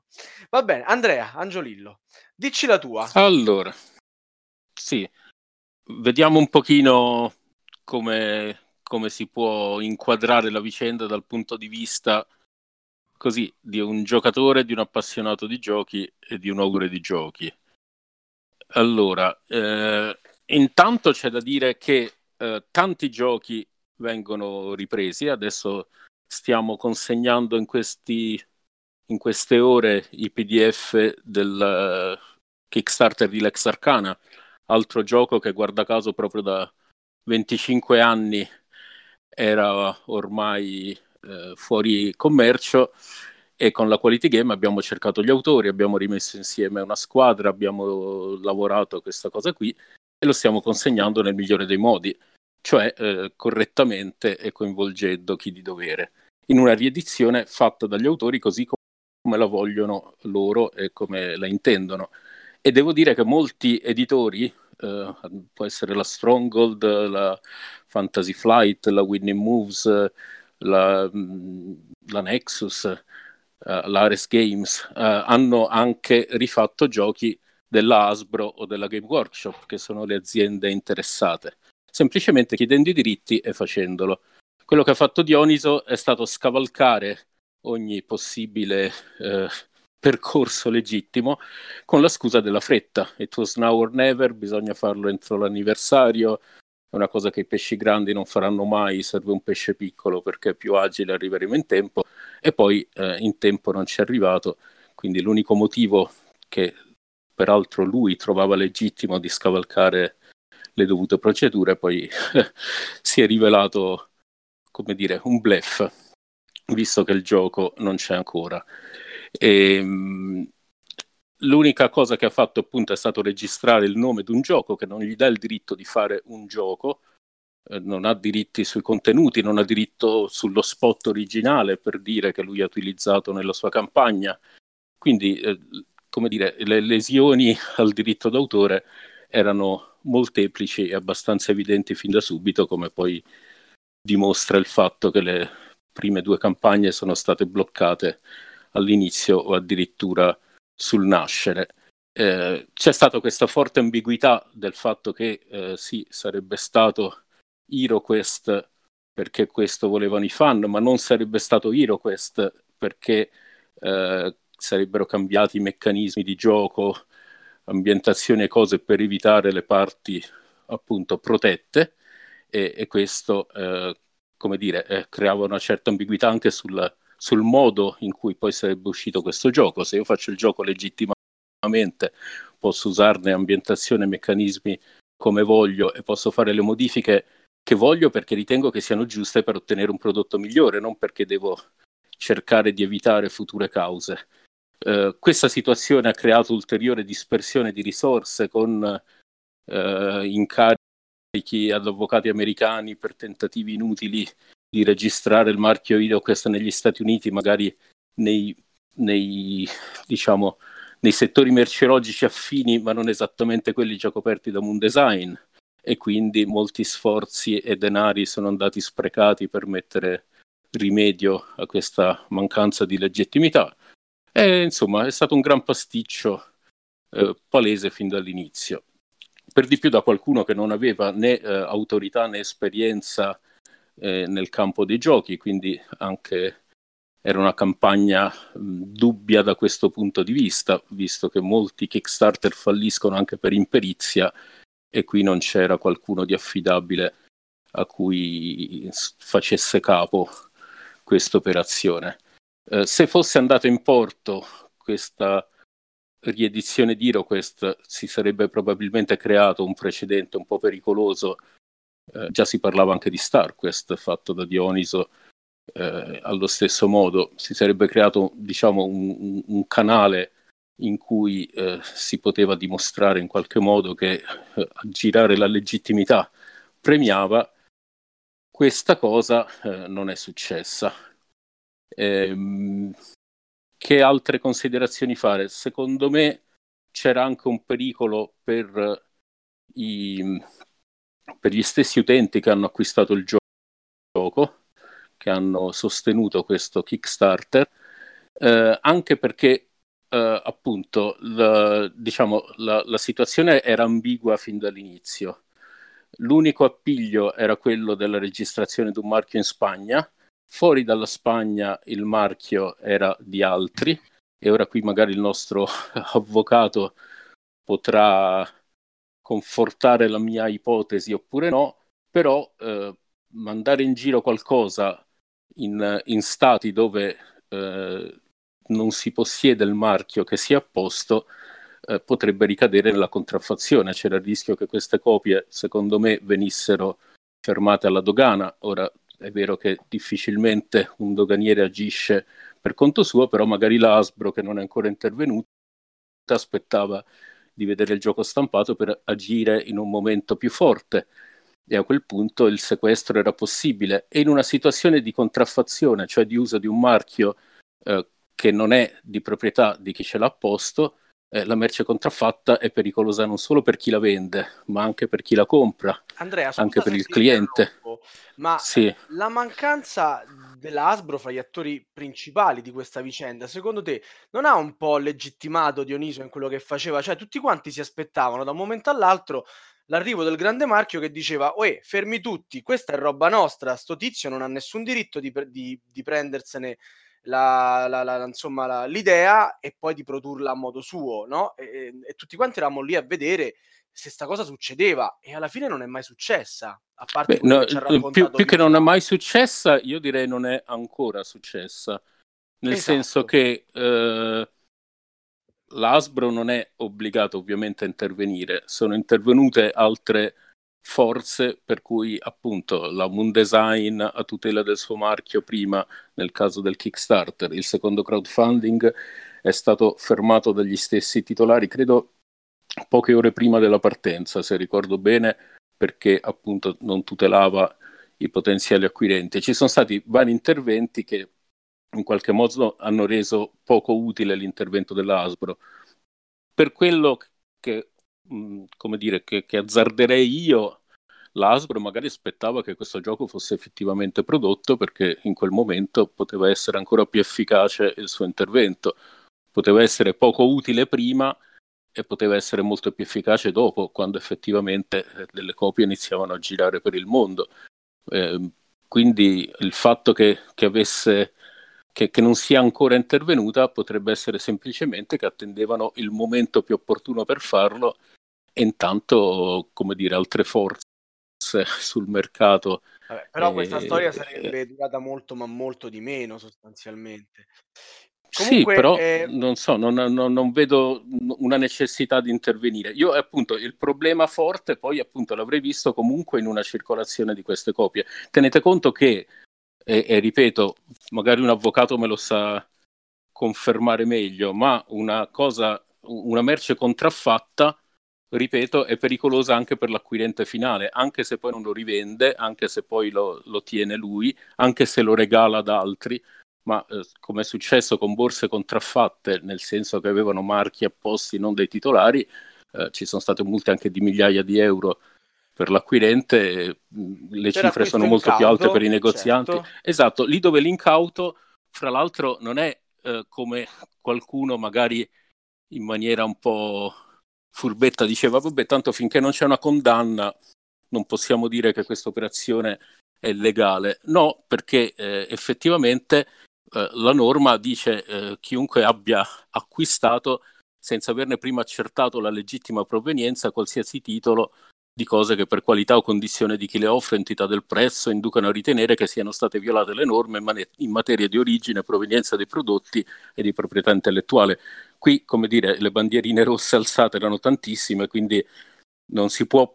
Va bene, Andrea, Angiolillo, dici la tua. Allora, sì, vediamo un pochino come, come si può inquadrare la vicenda dal punto di vista così di un giocatore, di un appassionato di giochi e di un augure di giochi. Allora, eh, intanto c'è da dire che eh, tanti giochi vengono ripresi, adesso stiamo consegnando in, questi, in queste ore i PDF del uh, Kickstarter di Lex Arcana, altro gioco che guarda caso proprio da 25 anni era ormai eh, fuori commercio e con la Quality Game abbiamo cercato gli autori, abbiamo rimesso insieme una squadra, abbiamo lavorato questa cosa qui e lo stiamo consegnando nel migliore dei modi, cioè eh, correttamente e coinvolgendo chi di dovere, in una riedizione fatta dagli autori così come la vogliono loro e come la intendono e devo dire che molti editori, eh, può essere la Stronghold, la Fantasy Flight, la Winning Moves, la, la Nexus, uh, l'Ares Games, uh, hanno anche rifatto giochi della Hasbro o della Game Workshop, che sono le aziende interessate, semplicemente chiedendo i diritti e facendolo. Quello che ha fatto Dioniso è stato scavalcare ogni possibile eh, percorso legittimo con la scusa della fretta. It was now or never, bisogna farlo entro l'anniversario, è una cosa che i pesci grandi non faranno mai, serve un pesce piccolo perché è più agile, arriveremo in tempo. E poi eh, in tempo non ci è arrivato, quindi l'unico motivo che peraltro lui trovava legittimo di scavalcare le dovute procedure poi si è rivelato come dire un blef visto che il gioco non c'è ancora e, ehm, l'unica cosa che ha fatto appunto è stato registrare il nome di un gioco che non gli dà il diritto di fare un gioco, eh, non ha diritti sui contenuti, non ha diritto sullo spot originale per dire che lui ha utilizzato nella sua campagna. Quindi, eh, come dire, le lesioni al diritto d'autore erano molteplici e abbastanza evidenti fin da subito, come poi dimostra il fatto che le prime due campagne sono state bloccate all'inizio o addirittura sul nascere. Eh, c'è stata questa forte ambiguità del fatto che eh, sì, sarebbe stato HeroQuest perché questo volevano i fan, ma non sarebbe stato HeroQuest perché eh, sarebbero cambiati i meccanismi di gioco, ambientazioni e cose per evitare le parti appunto protette e, e questo, eh, come dire, eh, creava una certa ambiguità anche sul, sul modo in cui poi sarebbe uscito questo gioco. Se io faccio il gioco legittimamente, posso usarne ambientazione e meccanismi come voglio e posso fare le modifiche che voglio perché ritengo che siano giuste per ottenere un prodotto migliore, non perché devo cercare di evitare future cause. Uh, questa situazione ha creato ulteriore dispersione di risorse con uh, incarichi ad avvocati americani per tentativi inutili di registrare il marchio IDOQUEST negli Stati Uniti, magari nei, nei, diciamo, nei settori merceologici affini, ma non esattamente quelli già coperti da Moon Design e quindi molti sforzi e denari sono andati sprecati per mettere rimedio a questa mancanza di legittimità. E, insomma, è stato un gran pasticcio eh, palese fin dall'inizio. Per di più da qualcuno che non aveva né eh, autorità né esperienza eh, nel campo dei giochi, quindi anche era una campagna mh, dubbia da questo punto di vista, visto che molti Kickstarter falliscono anche per imperizia e qui non c'era qualcuno di affidabile a cui facesse capo questa operazione. Eh, se fosse andata in porto questa riedizione di HeroQuest si sarebbe probabilmente creato un precedente un po' pericoloso. Eh, già si parlava anche di StarQuest fatto da Dioniso eh, allo stesso modo. Si sarebbe creato diciamo, un, un canale in cui eh, si poteva dimostrare in qualche modo che eh, aggirare la legittimità premiava, questa cosa eh, non è successa. Ehm, che altre considerazioni fare? Secondo me c'era anche un pericolo per, i, per gli stessi utenti che hanno acquistato il gioco, che hanno sostenuto questo Kickstarter, eh, anche perché uh, appunto la, diciamo, la, la situazione era ambigua fin dall'inizio. L'unico appiglio era quello della registrazione di un marchio in Spagna, fuori dalla Spagna il marchio era di altri e ora qui magari il nostro avvocato potrà confortare la mia ipotesi oppure no, però eh, mandare in giro qualcosa in, in stati dove eh, non si possiede il marchio che sia a posto, eh, potrebbe ricadere nella contraffazione. C'era il rischio che queste copie, secondo me, venissero fermate alla dogana. Ora è vero che difficilmente un doganiere agisce per conto suo, però magari l'Asbro, che non è ancora intervenuta, aspettava di vedere il gioco stampato per agire in un momento più forte e a quel punto il sequestro era possibile. E in una situazione di contraffazione, cioè di uso di un marchio eh, che non è di proprietà di chi ce l'ha posto, eh, la merce contraffatta è pericolosa non solo per chi la vende, ma anche per chi la compra, Andrea, anche per il cliente. Ma sì. la mancanza della Hasbro fra gli attori principali di questa vicenda, secondo te non ha un po' legittimato Dioniso in quello che faceva? Cioè, tutti quanti si aspettavano da un momento all'altro l'arrivo del grande marchio che diceva: Uè, fermi tutti, questa è roba nostra, sto tizio non ha nessun diritto di, di, di prendersene la, la, la, insomma, l'idea e poi di produrla a modo suo, no? E, e, tutti quanti eravamo lì a vedere se sta cosa succedeva e alla fine non è mai successa. A parte Beh, no, più, più che non è mai successa, io direi non è ancora successa. Nel esatto. senso che eh, l'Asbro non è obbligato ovviamente a intervenire, sono intervenute altre forze per cui appunto la Moon Design a tutela del suo marchio prima nel caso del Kickstarter, il secondo crowdfunding è stato fermato dagli stessi titolari, credo poche ore prima della partenza, se ricordo bene, perché appunto non tutelava i potenziali acquirenti. Ci sono stati vari interventi che in qualche modo hanno reso poco utile l'intervento dell'Asbro. Per quello che come dire, che, che azzarderei io, l'Asbro magari aspettava che questo gioco fosse effettivamente prodotto perché in quel momento poteva essere ancora più efficace il suo intervento, poteva essere poco utile prima e poteva essere molto più efficace dopo, quando effettivamente eh, delle copie iniziavano a girare per il mondo. Eh, quindi il fatto che, che avesse che, che, non sia ancora intervenuta potrebbe essere semplicemente che attendevano il momento più opportuno per farlo e intanto, come dire, altre forze sul mercato. Vabbè, però eh, questa storia sarebbe durata molto, ma molto di meno sostanzialmente. Comunque, sì, però eh... non so, non, non, non, vedo una necessità di intervenire. Io appunto il problema forte poi appunto l'avrei visto comunque in una circolazione di queste copie. Tenete conto che e, e ripeto, magari un avvocato me lo sa confermare meglio, ma una cosa, una merce contraffatta, ripeto, è pericolosa anche per l'acquirente finale, anche se poi non lo rivende, anche se poi lo, lo tiene lui, anche se lo regala ad altri, ma eh, come è successo con borse contraffatte, nel senso che avevano marchi apposti non dei titolari, eh, ci sono state multe anche di migliaia di euro per l'acquirente, le per cifre sono molto incauto, più alte per i negozianti. Certo. Esatto, lì dove l'incauto, fra l'altro, non è eh, come qualcuno magari in maniera un po' furbetta diceva, vabbè, tanto finché non c'è una condanna non possiamo dire che questa operazione è legale. No, perché eh, effettivamente eh, la norma dice eh, chiunque abbia acquistato senza averne prima accertato la legittima provenienza qualsiasi titolo di cose che per qualità o condizione di chi le offre, entità del prezzo, inducono a ritenere che siano state violate le norme in materia di origine, provenienza dei prodotti e di proprietà intellettuale. Qui, come dire, le bandierine rosse alzate erano tantissime, quindi non si può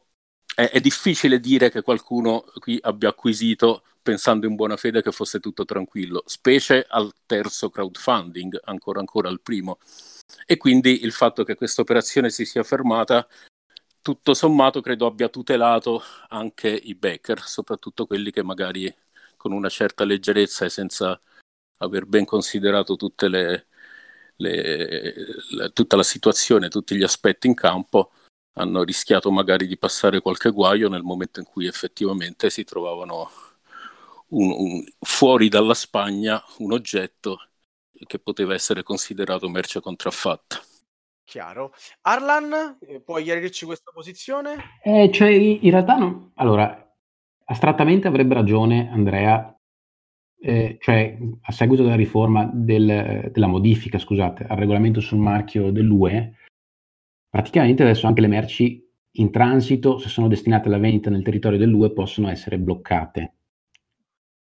è, è difficile dire che qualcuno qui abbia acquisito pensando in buona fede che fosse tutto tranquillo, specie al terzo crowdfunding, ancora ancora al primo. E quindi il fatto che questa operazione si sia fermata tutto sommato credo abbia tutelato anche i backer, soprattutto quelli che magari con una certa leggerezza e senza aver ben considerato le, le, le, tutta la situazione, tutti gli aspetti in campo, hanno rischiato magari di passare qualche guaio nel momento in cui effettivamente si trovavano un, un, fuori dalla Spagna un oggetto che poteva essere considerato merce contraffatta. Chiaro. Arlan, puoi chiarirci questa posizione? Eh, cioè, in realtà no. Allora, astrattamente avrebbe ragione Andrea, eh, cioè a seguito della riforma del, della modifica, scusate, al regolamento sul marchio dell'UE, praticamente adesso anche le merci in transito, se sono destinate alla vendita nel territorio dell'UE, possono essere bloccate.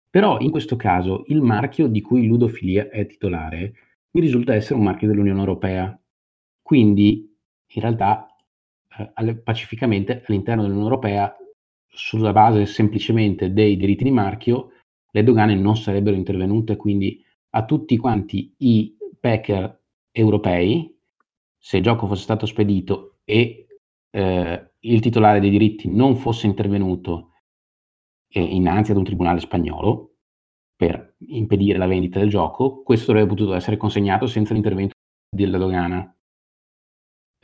Però in questo caso il marchio di cui Ludofilia è titolare mi risulta essere un marchio dell'Unione Europea quindi in realtà eh, pacificamente all'interno dell'Unione Europea, sulla base semplicemente dei diritti di marchio, le dogane non sarebbero intervenute, quindi a tutti quanti i packer europei, se il gioco fosse stato spedito e eh, il titolare dei diritti non fosse intervenuto eh, innanzi ad un tribunale spagnolo per impedire la vendita del gioco, questo avrebbe potuto essere consegnato senza l'intervento della dogana.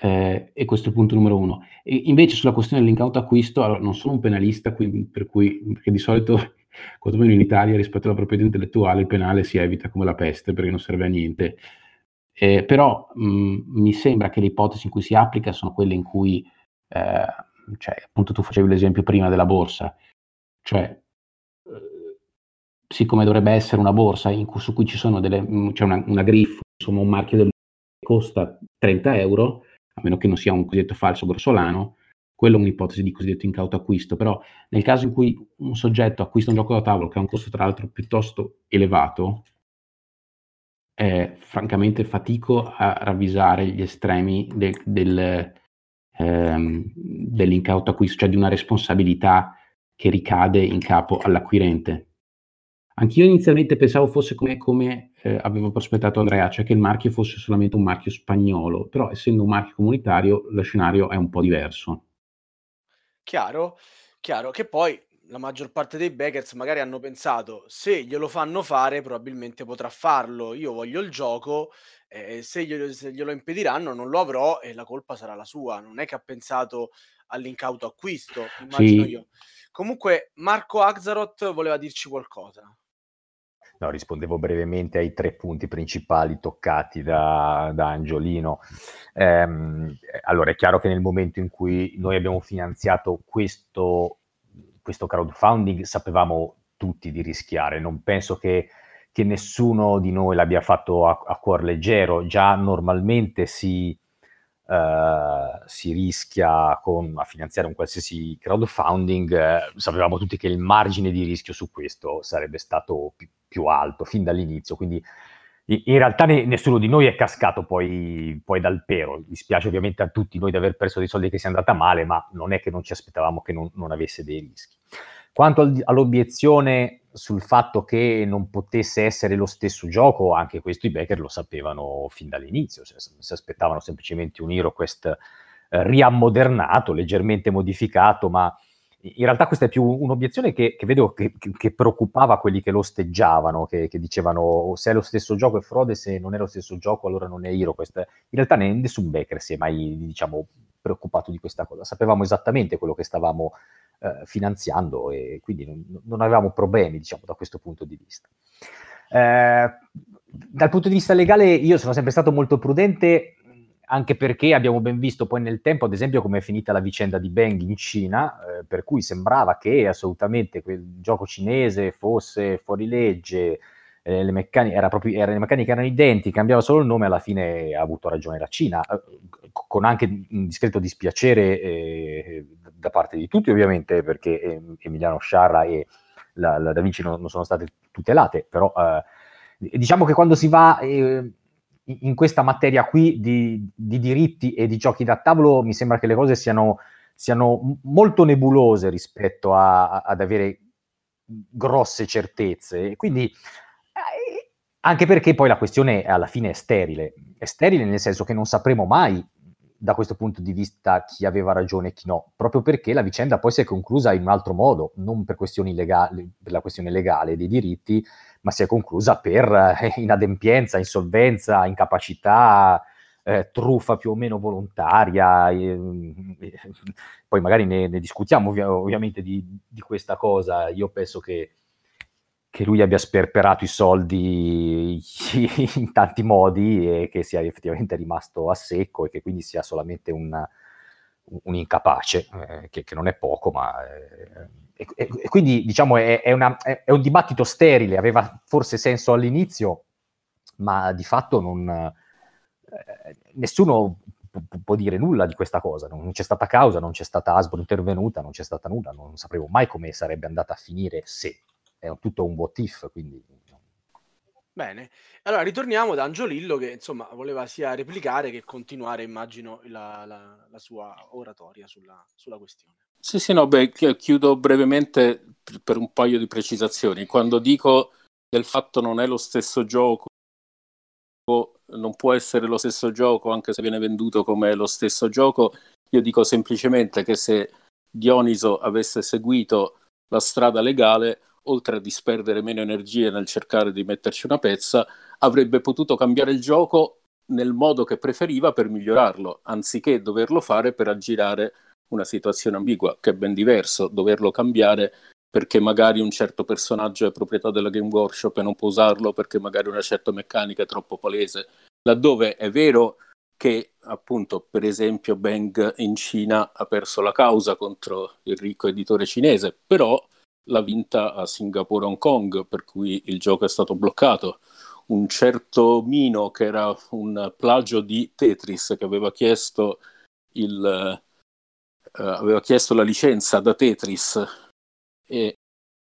Eh, e questo è il punto numero uno. E invece sulla questione dell'incauto acquisto, allora, non sono un penalista, quindi, per cui, perché di solito, quantomeno in Italia, rispetto alla proprietà intellettuale, il penale si evita come la peste perché non serve a niente. Eh, però mh, mi sembra che le ipotesi in cui si applica sono quelle in cui, eh, cioè, appunto tu facevi l'esempio prima della borsa, cioè, eh, siccome dovrebbe essere una borsa cui, su cui ci sono delle, c'è cioè una, una grifo, insomma un marchio del che costa 30 euro, a meno che non sia un cosiddetto falso grossolano, quello è un'ipotesi di cosiddetto incauto acquisto, però nel caso in cui un soggetto acquista un gioco da tavolo che ha un costo tra l'altro piuttosto elevato, eh, francamente fatico a ravvisare gli estremi del, del, ehm, dell'incauto acquisto, cioè di una responsabilità che ricade in capo all'acquirente. Anch'io inizialmente pensavo fosse come, come eh, avevo prospettato Andrea, cioè che il marchio fosse solamente un marchio spagnolo, però essendo un marchio comunitario lo scenario è un po' diverso. Chiaro, chiaro, che poi la maggior parte dei backers magari hanno pensato se glielo fanno fare probabilmente potrà farlo, io voglio il gioco, eh, se, glielo, se glielo impediranno non lo avrò e la colpa sarà la sua, non è che ha pensato all'incauto acquisto, immagino Sì. io. Comunque Marco Axaroth voleva dirci qualcosa. No, rispondevo brevemente ai tre punti principali toccati da, da Angiolino. Ehm, allora, è chiaro che nel momento in cui noi abbiamo finanziato questo, questo crowdfunding sapevamo tutti di rischiare. Non penso che, che nessuno di noi l'abbia fatto a, a cuor leggero. Già normalmente si, si rischia con, a finanziare un qualsiasi crowdfunding. eh, sapevamo tutti che il margine di rischio su questo sarebbe stato più più alto fin dall'inizio, quindi in, realtà ne- nessuno di noi è cascato poi, poi dal pero. Dispiace ovviamente a tutti noi di aver perso dei soldi che sia andata male, ma non è che non ci aspettavamo che non, non avesse dei rischi. Quanto al- all'obiezione sul fatto che non potesse essere lo stesso gioco, anche questo i backer lo sapevano fin dall'inizio, cioè, si aspettavano semplicemente un HeroQuest eh, riammodernato, leggermente modificato, ma in realtà questa è più un'obiezione che, che vedo che, che- preoccupava quelli che lo osteggiavano, che, che dicevano "Oh, se è lo stesso gioco è frode, se non è lo stesso gioco allora non è HeroQuest. In realtà ne- nessun backer si è mai diciamo, preoccupato di questa cosa, sapevamo esattamente quello che stavamo eh, finanziando e quindi non, non avevamo problemi diciamo, da questo punto di vista. Eh, dal punto di vista legale io sono sempre stato molto prudente anche perché abbiamo ben visto poi nel tempo, ad esempio, come è finita la vicenda di Bang in Cina, eh, per cui sembrava che assolutamente quel gioco cinese fosse fuori legge, eh, le, meccaniche, era proprio, era, le meccaniche erano identiche, cambiava solo il nome, alla fine ha avuto ragione la Cina, eh, con anche un discreto dispiacere eh, da parte di tutti, ovviamente, perché eh, Emiliano Sciarra e la, la Da Vinci non, non sono state tutelate, però eh, diciamo che quando si va eh, in questa materia qui di, di diritti e di giochi da tavolo mi sembra che le cose siano, siano molto nebulose rispetto a- a- ad avere grosse certezze. Quindi, eh, anche perché poi la questione alla fine è sterile. È sterile nel senso che non sapremo mai da questo punto di vista chi aveva ragione e chi no, proprio perché la vicenda poi si è conclusa in un altro modo, non per, questioni legali, per la questione legale dei diritti, ma si è conclusa per eh, inadempienza, insolvenza, incapacità, eh, truffa più o meno volontaria. eh, eh, poi magari ne, ne discutiamo ovvia- ovviamente di, di questa cosa. Io penso che, che lui abbia sperperato i soldi in tanti modi e che sia effettivamente rimasto a secco e che quindi sia solamente un, un incapace, eh, che, che non è poco, ma... eh, e, e- quindi diciamo è, è una- è- è un dibattito sterile, aveva forse senso all'inizio, ma di fatto non, eh, nessuno pu- può dire nulla di questa cosa, non c'è stata causa, non c'è stata Asbro intervenuta, non c'è stata nulla, non sapevo mai come sarebbe andata a finire se è tutto un what if, quindi Bene, allora ritorniamo da Angiolillo che insomma voleva sia replicare che continuare, immagino, la, la- la sua oratoria sulla, sulla questione. Sì, sì, no, beh, chi- chiudo brevemente per- per un paio di precisazioni. Quando dico del fatto non è lo stesso gioco, non può essere lo stesso gioco anche se viene venduto come lo stesso gioco, io dico semplicemente che se Dioniso avesse seguito la strada legale, oltre a disperdere meno energie nel cercare di metterci una pezza, avrebbe potuto cambiare il gioco nel modo che preferiva per migliorarlo, anziché doverlo fare per aggirare una situazione ambigua, che è ben diverso, doverlo cambiare perché magari un certo personaggio è proprietà della Game Workshop e non può usarlo perché magari una certa meccanica è troppo palese. Laddove è vero che appunto per esempio Bang in Cina ha perso la causa contro il ricco editore cinese, però l'ha vinta a Singapore Hong Kong, per cui il gioco è stato bloccato. Un certo Mino, che era un plagio di Tetris, che aveva chiesto, il, eh, aveva chiesto la licenza da Tetris e,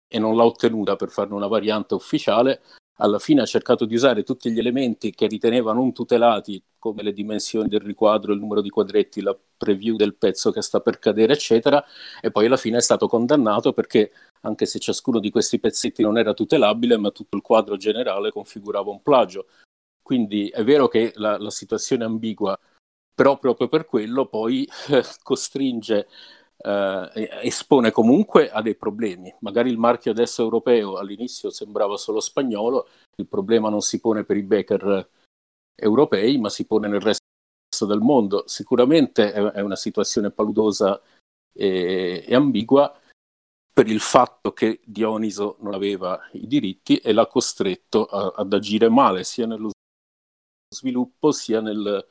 e non l'ha ottenuta per farne una variante ufficiale, alla fine ha cercato di usare tutti gli elementi che riteneva non tutelati, come le dimensioni del riquadro, il numero di quadretti, la preview del pezzo che sta per cadere, eccetera, e poi alla fine è stato condannato perché anche se ciascuno di questi pezzetti non era tutelabile, ma tutto il quadro generale configurava un plagio. Quindi è vero che la, la situazione è ambigua, però proprio per quello poi eh, costringe, eh, espone comunque a dei problemi. Magari il marchio adesso europeo all'inizio sembrava solo spagnolo, il problema non si pone per i baker europei, ma si pone nel resto del mondo. Sicuramente è, una situazione paludosa e, e ambigua per il fatto che Dioniso non aveva i diritti e l'ha costretto a, ad agire male sia nello sviluppo sia nel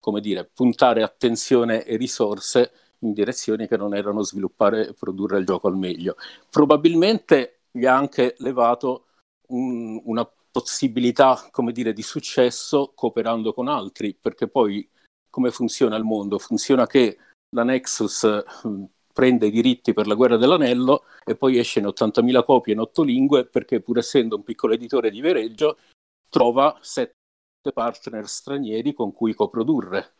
come dire, puntare attenzione e risorse in direzioni che non erano sviluppare e produrre il gioco al meglio. Probabilmente gli ha anche levato un, una possibilità, come dire, di successo cooperando con altri, perché poi come funziona il mondo? Funziona che la Nexus mh, prende i diritti per la guerra dell'anello e poi esce in 80.000 copie in otto lingue perché pur essendo un piccolo editore di vereggio trova sette partner stranieri con cui coprodurre.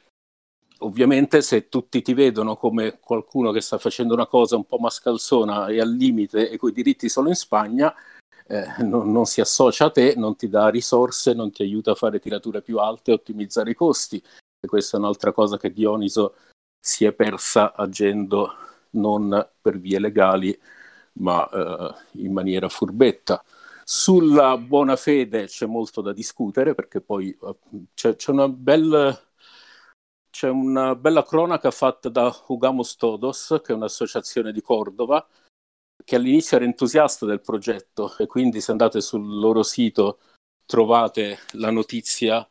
Ovviamente se tutti ti vedono come qualcuno che sta facendo una cosa un po' mascalzona e al limite e coi diritti solo in Spagna, eh, non, non, si associa a te, non ti dà risorse, non ti aiuta a fare tirature più alte, ottimizzare i costi. E questa è un'altra cosa che Dioniso si è persa agendo non per vie legali, ma eh, in maniera furbetta. Sulla buona fede c'è molto da discutere perché poi eh, c'è, c'è, una, bella, c'è una bella cronaca fatta da Ugamos Todos, che è un'associazione di Cordova, che all'inizio era entusiasta del progetto e quindi se andate sul loro sito trovate la notizia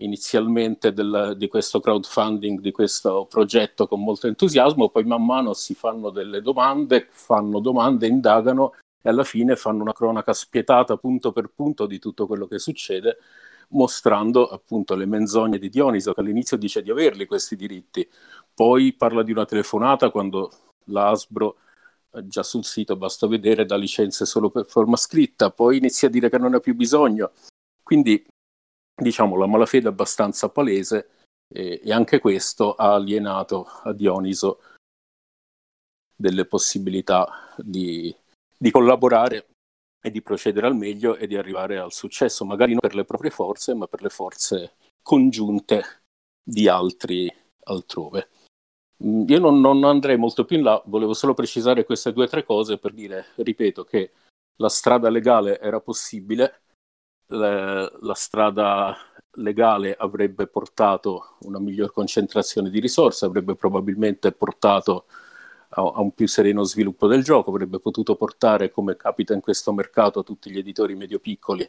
inizialmente del, di questo crowdfunding, di questo progetto con molto entusiasmo, poi man mano si fanno delle domande, fanno domande, indagano e alla fine fanno una cronaca spietata punto per punto di tutto quello che succede, mostrando appunto le menzogne di Dioniso che all'inizio dice di averli questi diritti, poi parla di una telefonata quando l'Asbro eh, già sul sito basta vedere da licenze solo per forma scritta, poi inizia a dire che non ha più bisogno. Quindi diciamo, la malafede è abbastanza palese e, e anche questo ha alienato a Dioniso delle possibilità di, di collaborare e di procedere al meglio e di arrivare al successo, magari non per le proprie forze, ma per le forze congiunte di altri altrove. Mm, io non, non, andrei molto più in là, volevo solo precisare queste due o tre cose per dire, ripeto, che la strada legale era possibile, le, la strada legale avrebbe portato una miglior concentrazione di risorse, avrebbe probabilmente portato a, un più sereno sviluppo del gioco, avrebbe potuto portare, come capita in questo mercato, tutti gli editori medio-piccoli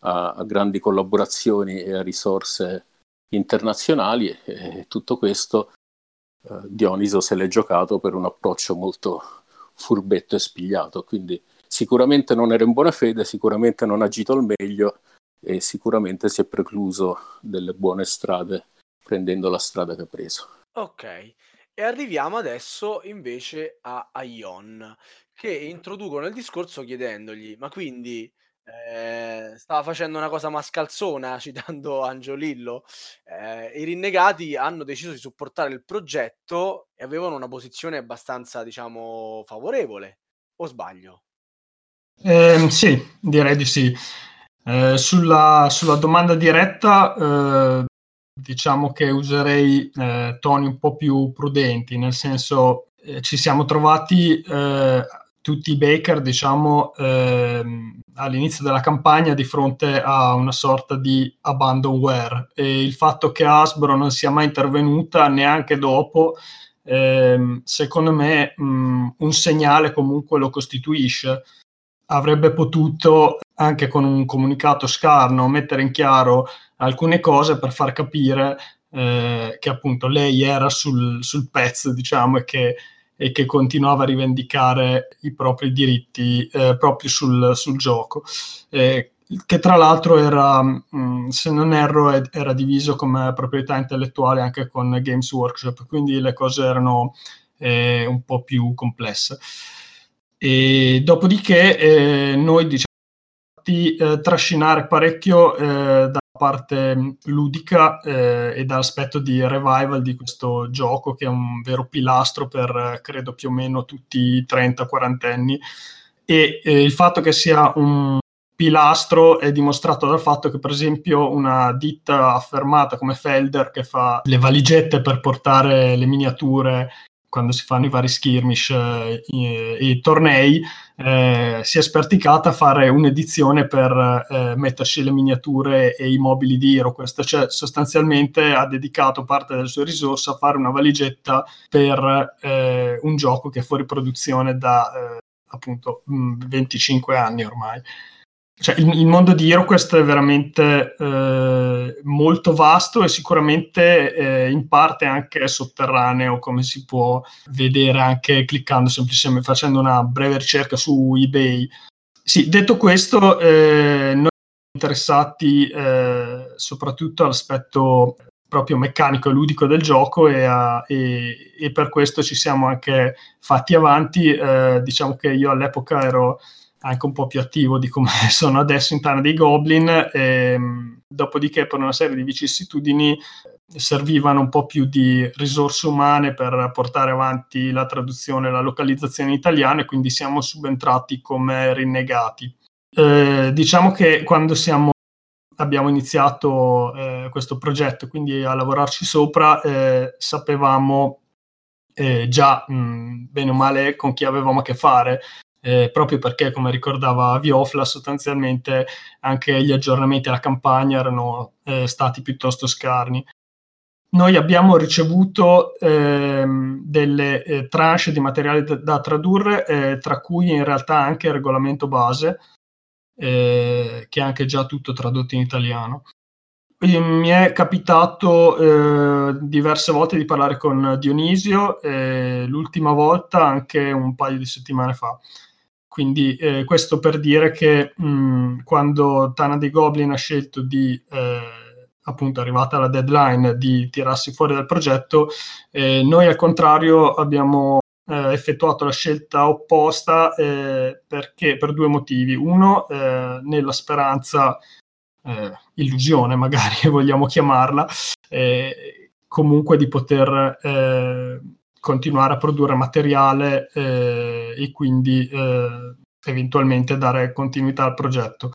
a, a grandi collaborazioni e a risorse internazionali e tutto questo eh, Dioniso se l'è giocato per un approccio molto furbetto e spigliato, quindi sicuramente non era in buona fede, sicuramente non ha agito al meglio e sicuramente si è precluso delle buone strade prendendo la strada che ha preso. Ok, e arriviamo adesso invece a Ion, che introducono il discorso chiedendogli, ma quindi eh, stava facendo una cosa mascalzona, citando Angiolillo, eh, i rinnegati hanno deciso di supportare il progetto e avevano una posizione abbastanza, diciamo, favorevole, o sbaglio? Eh, sì, direi di sì. Eh, sulla, sulla, domanda diretta, eh, diciamo che userei eh, toni un po' più prudenti, nel senso eh, ci siamo trovati eh, tutti i Baker, diciamo, ehm, all'inizio della campagna di fronte a una sorta di abandonware. E il fatto che Hasbro non sia mai intervenuta neanche dopo, ehm, secondo me mh, un segnale comunque lo costituisce. Avrebbe potuto, anche con un comunicato scarno, mettere in chiaro alcune cose per far capire eh, che appunto lei era sul, sul pezzo, diciamo, e che, e che, continuava a rivendicare i propri diritti eh, proprio sul, sul gioco. Eh, che tra l'altro era, mm, se non erro, era diviso come proprietà intellettuale anche con Games Workshop, quindi le cose erano eh, un po' più complesse. E dopodiché eh, noi diciamo di eh, trascinare parecchio eh, dalla parte ludica eh, e dall'aspetto di revival di questo gioco che è un vero pilastro per credo più o meno tutti i 30-40 anni e eh, il fatto che sia un pilastro è dimostrato dal fatto che per esempio una ditta affermata come Felder che fa le valigette per portare le miniature quando si fanno i vari skirmish eh, e, e tornei, eh, si è sperticata a fare un'edizione per eh, metterci le miniature e i mobili di HeroQuest, cioè sostanzialmente ha dedicato parte delle sue risorse a fare una valigetta per eh, un gioco che è fuori produzione da eh, appunto 25 mm, anni ormai. Cioè, il, il, mondo di HeroQuest è veramente eh, molto vasto e sicuramente eh, in parte anche sotterraneo, come si può vedere anche cliccando semplicemente, facendo una breve ricerca su eBay. Sì, detto questo, eh, noi siamo interessati eh, soprattutto all'aspetto proprio meccanico e ludico del gioco e, a, e, e, per questo ci siamo anche fatti avanti. Eh, diciamo che io all'epoca ero anche un po' più attivo di come sono adesso in Tana dei Goblin. E, ehm, dopodiché, per una serie di vicissitudini, servivano un po' più di risorse umane per portare avanti la traduzione e la localizzazione in italiano e quindi siamo subentrati come rinnegati. Eh, diciamo che quando siamo, abbiamo iniziato eh, questo progetto, quindi a lavorarci sopra, eh, sapevamo eh, già mh, bene o male con chi avevamo a che fare eh, proprio perché, come ricordava Viofla, sostanzialmente anche gli aggiornamenti alla campagna erano eh, stati piuttosto scarni. Noi abbiamo ricevuto ehm, delle eh, tranche di materiale da, da tradurre, eh, tra cui in realtà anche il regolamento base, eh, che è anche già tutto tradotto in italiano. Mi è capitato eh, diverse volte di parlare con Dionisio, l'ultima volta anche un paio di settimane fa. Quindi eh, questo per dire che mh, quando Tana dei Goblin ha scelto di, eh, appunto arrivata la deadline, di tirarsi fuori dal progetto, eh, noi al contrario abbiamo eh, effettuato la scelta opposta eh, perché, per due motivi. Uno, eh, nella speranza, illusione magari vogliamo chiamarla, comunque di poter continuare a produrre materiale eh, e quindi eh, eventualmente dare continuità al progetto.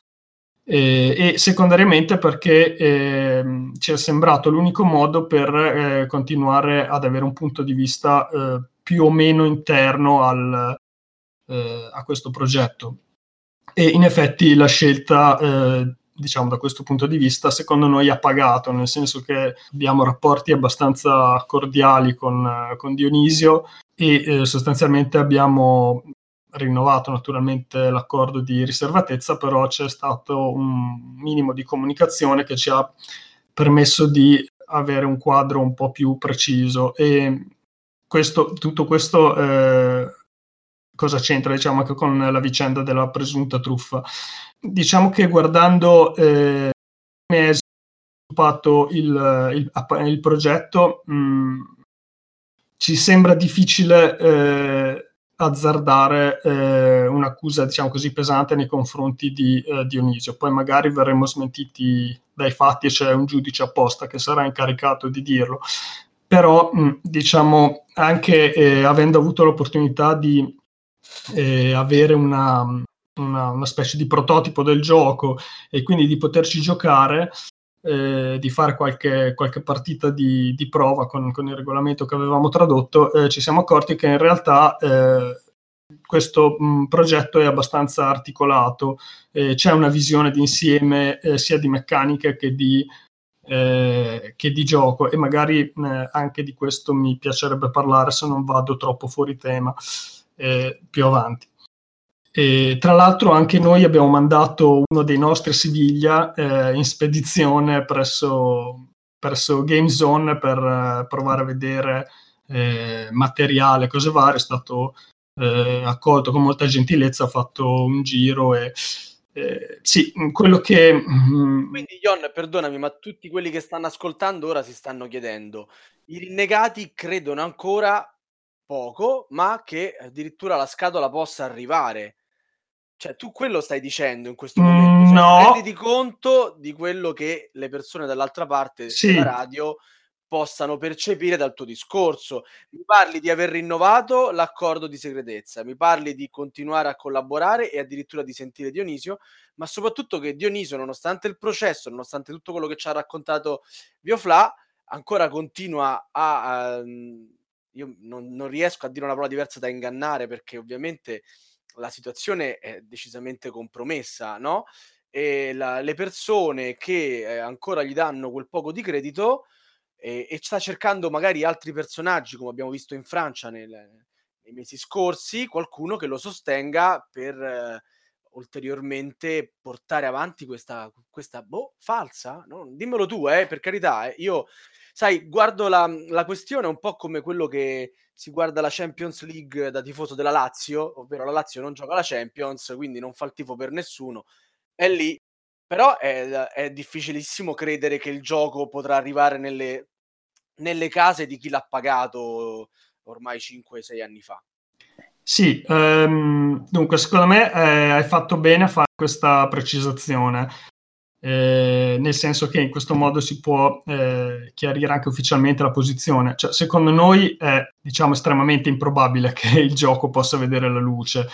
E, e secondariamente perché eh, ci è sembrato l'unico modo per eh, continuare ad avere un punto di vista eh, più o meno interno al, eh, a questo progetto. E in effetti la scelta diciamo da questo punto di vista, secondo noi ha pagato, nel senso che abbiamo rapporti abbastanza cordiali con, con Dionisio e eh, sostanzialmente abbiamo rinnovato naturalmente l'accordo di riservatezza, però c'è stato un minimo di comunicazione che ci ha permesso di avere un quadro un po' più preciso. E questo, tutto questo eh, cosa c'entra diciamo anche con la vicenda della presunta truffa diciamo che guardando eh, è sviluppato il, il, il progetto, mh, mm, ci sembra difficile eh, azzardare eh, un'accusa, diciamo così, pesante nei confronti di eh, Dionisio. Poi magari verremo smentiti dai fatti e c'è un giudice apposta che sarà incaricato di dirlo. Però, mh, mm, diciamo, anche eh, avendo avuto l'opportunità di eh, avere una, una, una, specie di prototipo del gioco e quindi di poterci giocare, eh, di fare qualche, qualche partita di, di prova con, con, il regolamento che avevamo tradotto, eh, ci siamo accorti che in realtà eh, questo mh, progetto è abbastanza articolato, c'è una visione d'insieme eh, sia di meccanica che di, eh, che di gioco e magari eh, anche di questo mi piacerebbe parlare se non vado troppo fuori tema più avanti. E, tra l'altro anche noi abbiamo mandato uno dei nostri Siviglia eh, in spedizione presso, presso Game Zone per eh, provare a vedere eh, materiale, cose varie, è stato eh, accolto con molta gentilezza, ha fatto un giro e eh, sì, quello che... Mm, Quindi Jon, perdonami, ma tutti quelli che stanno ascoltando ora si stanno chiedendo, i rinnegati credono ancora poco, ma che addirittura la scatola possa arrivare. Cioè, tu quello stai dicendo in questo momento? Cioè, no. Renditi conto di quello che le persone dall'altra parte sì. della radio possano percepire dal tuo discorso. Mi parli di aver rinnovato l'accordo di segretezza, mi parli di continuare a collaborare e addirittura di sentire Dionisio, ma soprattutto che Dionisio, nonostante il processo, nonostante tutto quello che ci ha raccontato Biofla, ancora continua a, a io non, non riesco a dire una parola diversa da ingannare perché ovviamente la situazione è decisamente compromessa, no? E la, le persone che eh, ancora gli danno quel poco di credito e, e, sta cercando magari altri personaggi, come abbiamo visto in Francia nel, nei mesi scorsi, qualcuno che lo sostenga per eh, ulteriormente portare avanti questa, questa boh, falsa? No? Dimmelo tu, eh, per carità, eh. io sai, guardo la, la questione un po' come quello che si guarda la Champions League da tifoso della Lazio, ovvero la Lazio non gioca la Champions, quindi non fa il tifo per nessuno. È lì. Però è, è difficilissimo credere che il gioco potrà arrivare nelle, nelle case di chi l'ha pagato ormai 5-6 anni fa. Sì, ehm, dunque secondo me eh, hai fatto bene a fare questa precisazione eh, nel senso che in questo modo si può eh, chiarire anche ufficialmente la posizione. Cioè, secondo noi è diciamo, estremamente improbabile che il gioco possa vedere la luce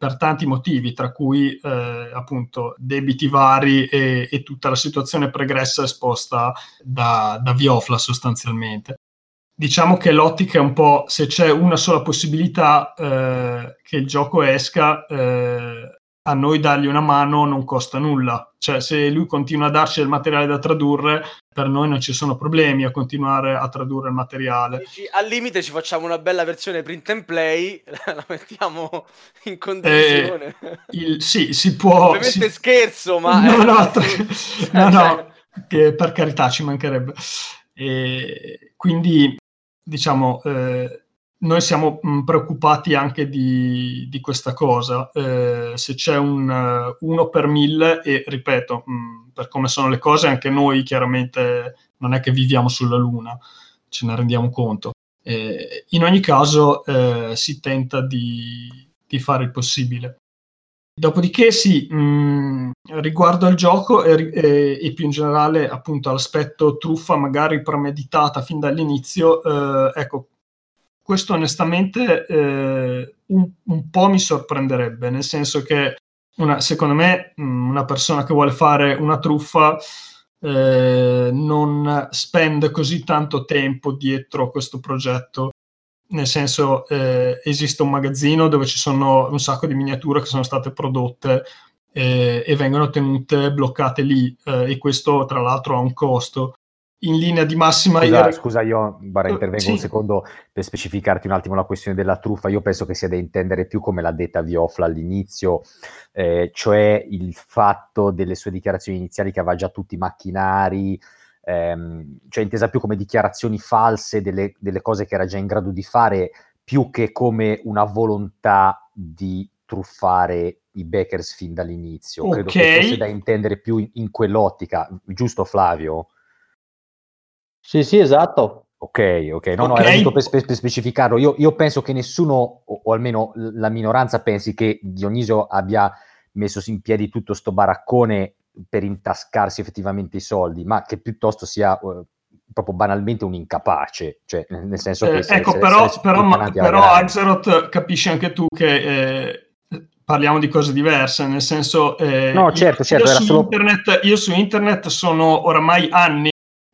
per tanti motivi, tra cui eh, appunto debiti vari e, e, tutta la situazione pregressa esposta da, da Viofla sostanzialmente. Diciamo che l'ottica è un po' se c'è una sola possibilità eh, che il gioco esca, eh, a noi dargli una mano non costa nulla. Cioè, se lui continua a darci del materiale da tradurre, per noi non ci sono problemi a continuare a tradurre il materiale. Al limite ci facciamo una bella versione print and play, la mettiamo in condivisione. Eh, il, sì, si può... Ovviamente si... scherzo, ma... No, no, tra... no, no che per carità ci mancherebbe. E quindi, diciamo... Eh, noi siamo mh, preoccupati anche di, di questa cosa. Eh, se c'è un uh, uno per mille, e ripeto, mh, per come sono le cose, anche noi chiaramente non è che viviamo sulla Luna, ce ne rendiamo conto. Eh, in ogni caso, eh, si tenta di, di, fare il possibile. Dopodiché, sì, mh, riguardo al gioco e, e, e, più in generale, appunto, all'aspetto truffa, magari premeditata fin dall'inizio, eh, ecco questo onestamente eh, un, un, po' mi sorprenderebbe, nel senso che una, secondo me mm, una persona che vuole fare una truffa eh, non spende così tanto tempo dietro questo progetto. Nel senso, eh, esiste un magazzino dove ci sono un sacco di miniature che sono state prodotte eh, e vengono tenute bloccate lì eh, e questo tra l'altro ha un costo in linea di massima. Scusa, io... scusa, io barra, eh, intervengo sì. un secondo per specificarti un attimo la questione della truffa. Io penso che sia da intendere più come l'ha detta Viofla all'inizio, eh, cioè il fatto delle sue dichiarazioni iniziali che aveva già tutti i macchinari, ehm, cioè intesa più come dichiarazioni false delle, delle cose che era già in grado di fare, più che come una volontà di truffare i backers fin dall'inizio. Okay. Credo che fosse da intendere più in, in quell'ottica, giusto Flavio? Sì, sì, esatto. Ok, ok, no, no, era giusto per, per, per specificarlo. Io, io, penso che nessuno, o, o, almeno la minoranza, pensi che Dionisio abbia messo in piedi tutto sto baraccone per intascarsi effettivamente i soldi, ma che piuttosto sia uh, proprio banalmente un incapace, cioè nel senso che... Eh, se, ecco, se, però, se però, ma, però Axeroth capisci anche tu che... Eh, parliamo di cose diverse, nel senso... Eh, no, certo, certo. Io, su solo... internet, io su internet sono oramai anni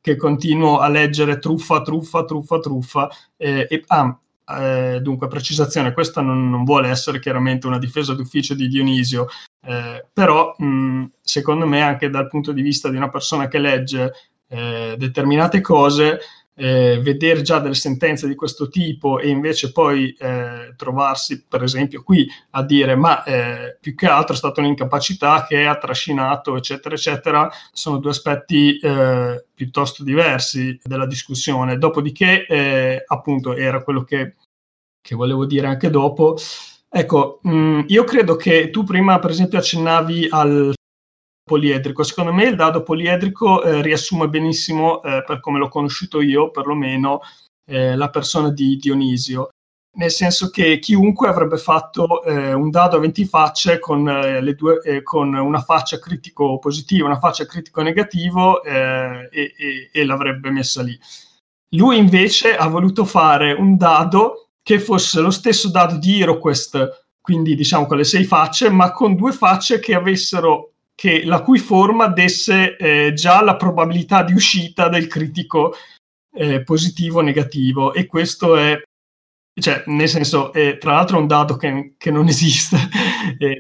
che continuo a leggere truffa, truffa, truffa, truffa. Eh, e, ah, eh, dunque, precisazione, questa non, non, vuole essere chiaramente una difesa d'ufficio di Dionisio, eh, però mh, secondo me anche dal punto di vista di una persona che legge eh, determinate cose, eh, vedere già delle sentenze di questo tipo e invece poi eh, trovarsi, per esempio, qui a dire ma eh, più che altro è stata un'incapacità che ha trascinato, eccetera, eccetera, sono due aspetti eh, piuttosto diversi della discussione. Dopodiché, eh, appunto, era quello che, che, volevo dire anche dopo. Ecco, mh, mm, io credo che tu prima, per esempio, accennavi al poliedrico. Secondo me il dado poliedrico eh, riassume benissimo, eh, per come l'ho conosciuto io, perlomeno, eh, la persona di Dionisio. Nel senso che chiunque avrebbe fatto eh, un dado a 20 facce con, eh, due, eh, con, una faccia critico positiva, una faccia critico negativo e, e, e l'avrebbe messa lì. Lui invece ha voluto fare un dado che fosse lo stesso dado di HeroQuest, quindi diciamo con le sei facce, ma con due facce che avessero che, la cui forma desse eh, già la probabilità di uscita del critico eh, positivo o negativo e questo è cioè, nel senso, eh, tra l'altro è un dato che, che non esiste,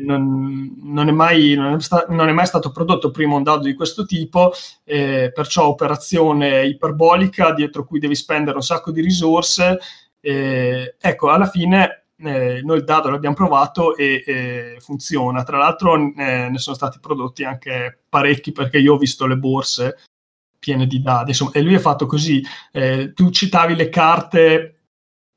non, non, è mai, non, è sta, non, è mai, stato prodotto prima un dato di questo tipo, eh, perciò operazione iperbolica dietro cui devi spendere un sacco di risorse. Eh, ecco, alla fine eh, noi il dato l'abbiamo provato e, e funziona. Tra l'altro eh, ne sono stati prodotti anche parecchi perché io ho visto le borse piene di dati, insomma, e lui è fatto così. tu citavi le carte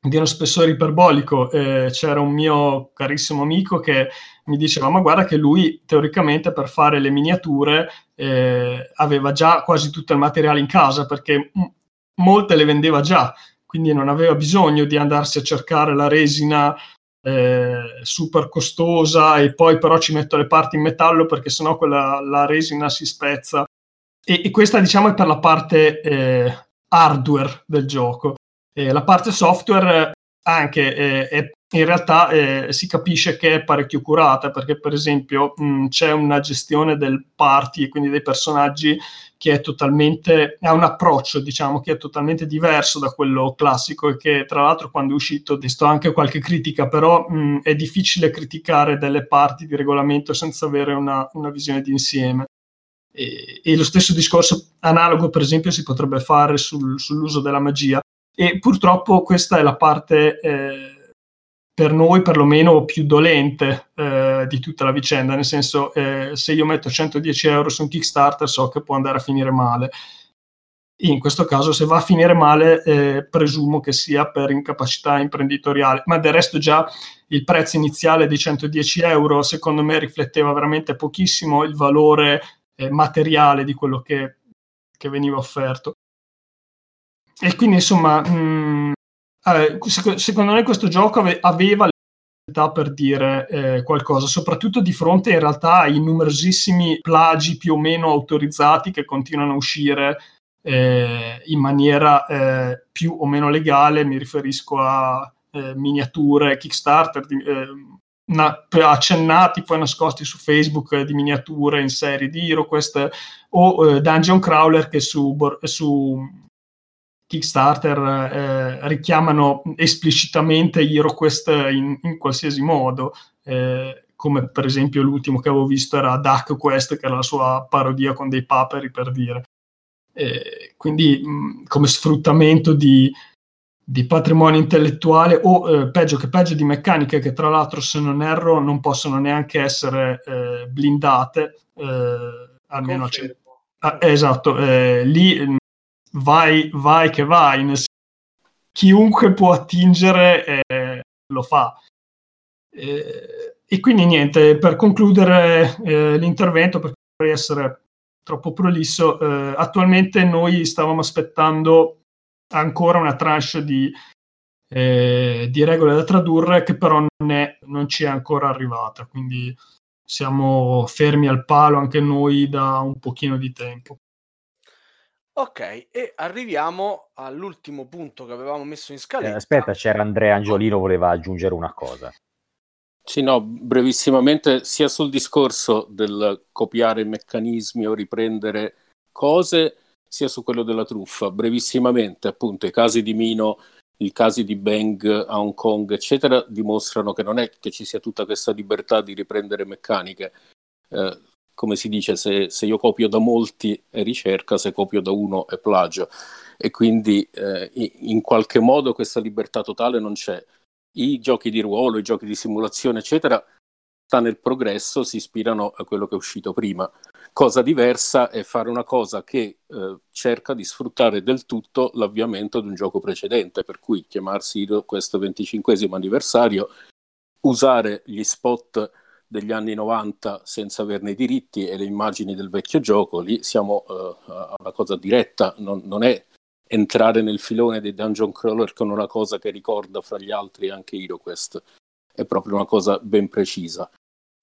di uno spessore iperbolico. Eh, c'era un mio carissimo amico che mi diceva: Ma guarda, che lui teoricamente per fare le miniature eh, aveva già quasi tutto il materiale in casa perché m- molte le vendeva già, quindi non aveva bisogno di andarsi a cercare la resina. Eh, super costosa e poi però ci metto le parti in metallo perché sennò quella, la resina si spezza e, e questa diciamo è per la parte eh, hardware del gioco eh, la parte software anche eh, è, in realtà eh, si capisce che è parecchio curata perché per esempio mh, c'è una gestione del party e quindi dei personaggi che è totalmente ha un approccio diciamo che è totalmente diverso da quello classico e che tra l'altro quando è uscito ho visto anche qualche critica però mh, è difficile criticare delle parti di regolamento senza avere una, una visione d'insieme. E, e, lo stesso discorso analogo per esempio si potrebbe fare sul, sull'uso della magia. E purtroppo questa è la parte eh, per noi perlomeno più dolente eh, di tutta la vicenda, nel senso eh, se io metto 110 euro su un Kickstarter so che può andare a finire male. In questo caso, se va a finire male, eh, presumo che sia per incapacità imprenditoriale, ma del resto già il prezzo iniziale di 110 euro, secondo me, rifletteva veramente pochissimo il valore eh, materiale di quello che, che veniva offerto. E quindi insomma, mh, eh, secondo me questo gioco ave- aveva l'abilità per dire eh, qualcosa, soprattutto di fronte in realtà ai numerosissimi plagi più o meno autorizzati che continuano a uscire eh, in maniera eh, più o meno legale, mi riferisco a eh, miniature, Kickstarter, di, eh, na- accennati poi nascosti su Facebook di miniature in serie di HeroQuest o Dungeon Crawler che su, su Kickstarter eh, richiamano esplicitamente HeroQuest in, in qualsiasi modo, eh, come per esempio l'ultimo che avevo visto era Duck Quest, che era la sua parodia con dei paperi per dire. Eh, quindi mh, come sfruttamento di, di, patrimonio intellettuale o eh, peggio che peggio di meccaniche che tra l'altro se non erro non possono neanche essere eh, blindate, eh, almeno a Ah, esatto, lì vai, vai che vai, nel chiunque può attingere eh, lo fa. Eh, e quindi niente, per concludere eh, l'intervento, perché vorrei essere troppo prolisso, eh, attualmente noi stavamo aspettando ancora una tranche di, eh, di regole da tradurre che però non, è, non ci è ancora arrivata, quindi siamo fermi al palo anche noi da un pochino di tempo. Ok, e arriviamo all'ultimo punto che avevamo messo in Eh, scaletta. aspetta, c'era Andrea Angiolino, voleva aggiungere una cosa. Sì, no, brevissimamente, sia sul discorso del copiare meccanismi o riprendere cose, sia su quello della truffa. Brevissimamente, appunto, i casi di Mino, i casi di Bang a Hong Kong, eccetera, dimostrano che non è che ci sia tutta questa libertà di riprendere meccaniche. Eh, come si dice, se, se, io copio da molti è ricerca, se copio da uno è plagio. E quindi eh, in qualche modo questa libertà totale non c'è. I giochi di ruolo, i giochi di simulazione, eccetera, sta nel progresso, si ispirano a quello che è uscito prima. Cosa diversa è fare una cosa che eh, cerca di sfruttare del tutto l'avviamento di un gioco precedente, per cui chiamarsi questo 25 anniversario, usare gli spot degli anni 90 senza averne i diritti e le immagini del vecchio gioco, lì siamo uh, a una cosa diretta, non, non, è entrare nel filone dei dungeon crawler con una cosa che ricorda fra gli altri anche HeroQuest, è proprio una cosa ben precisa.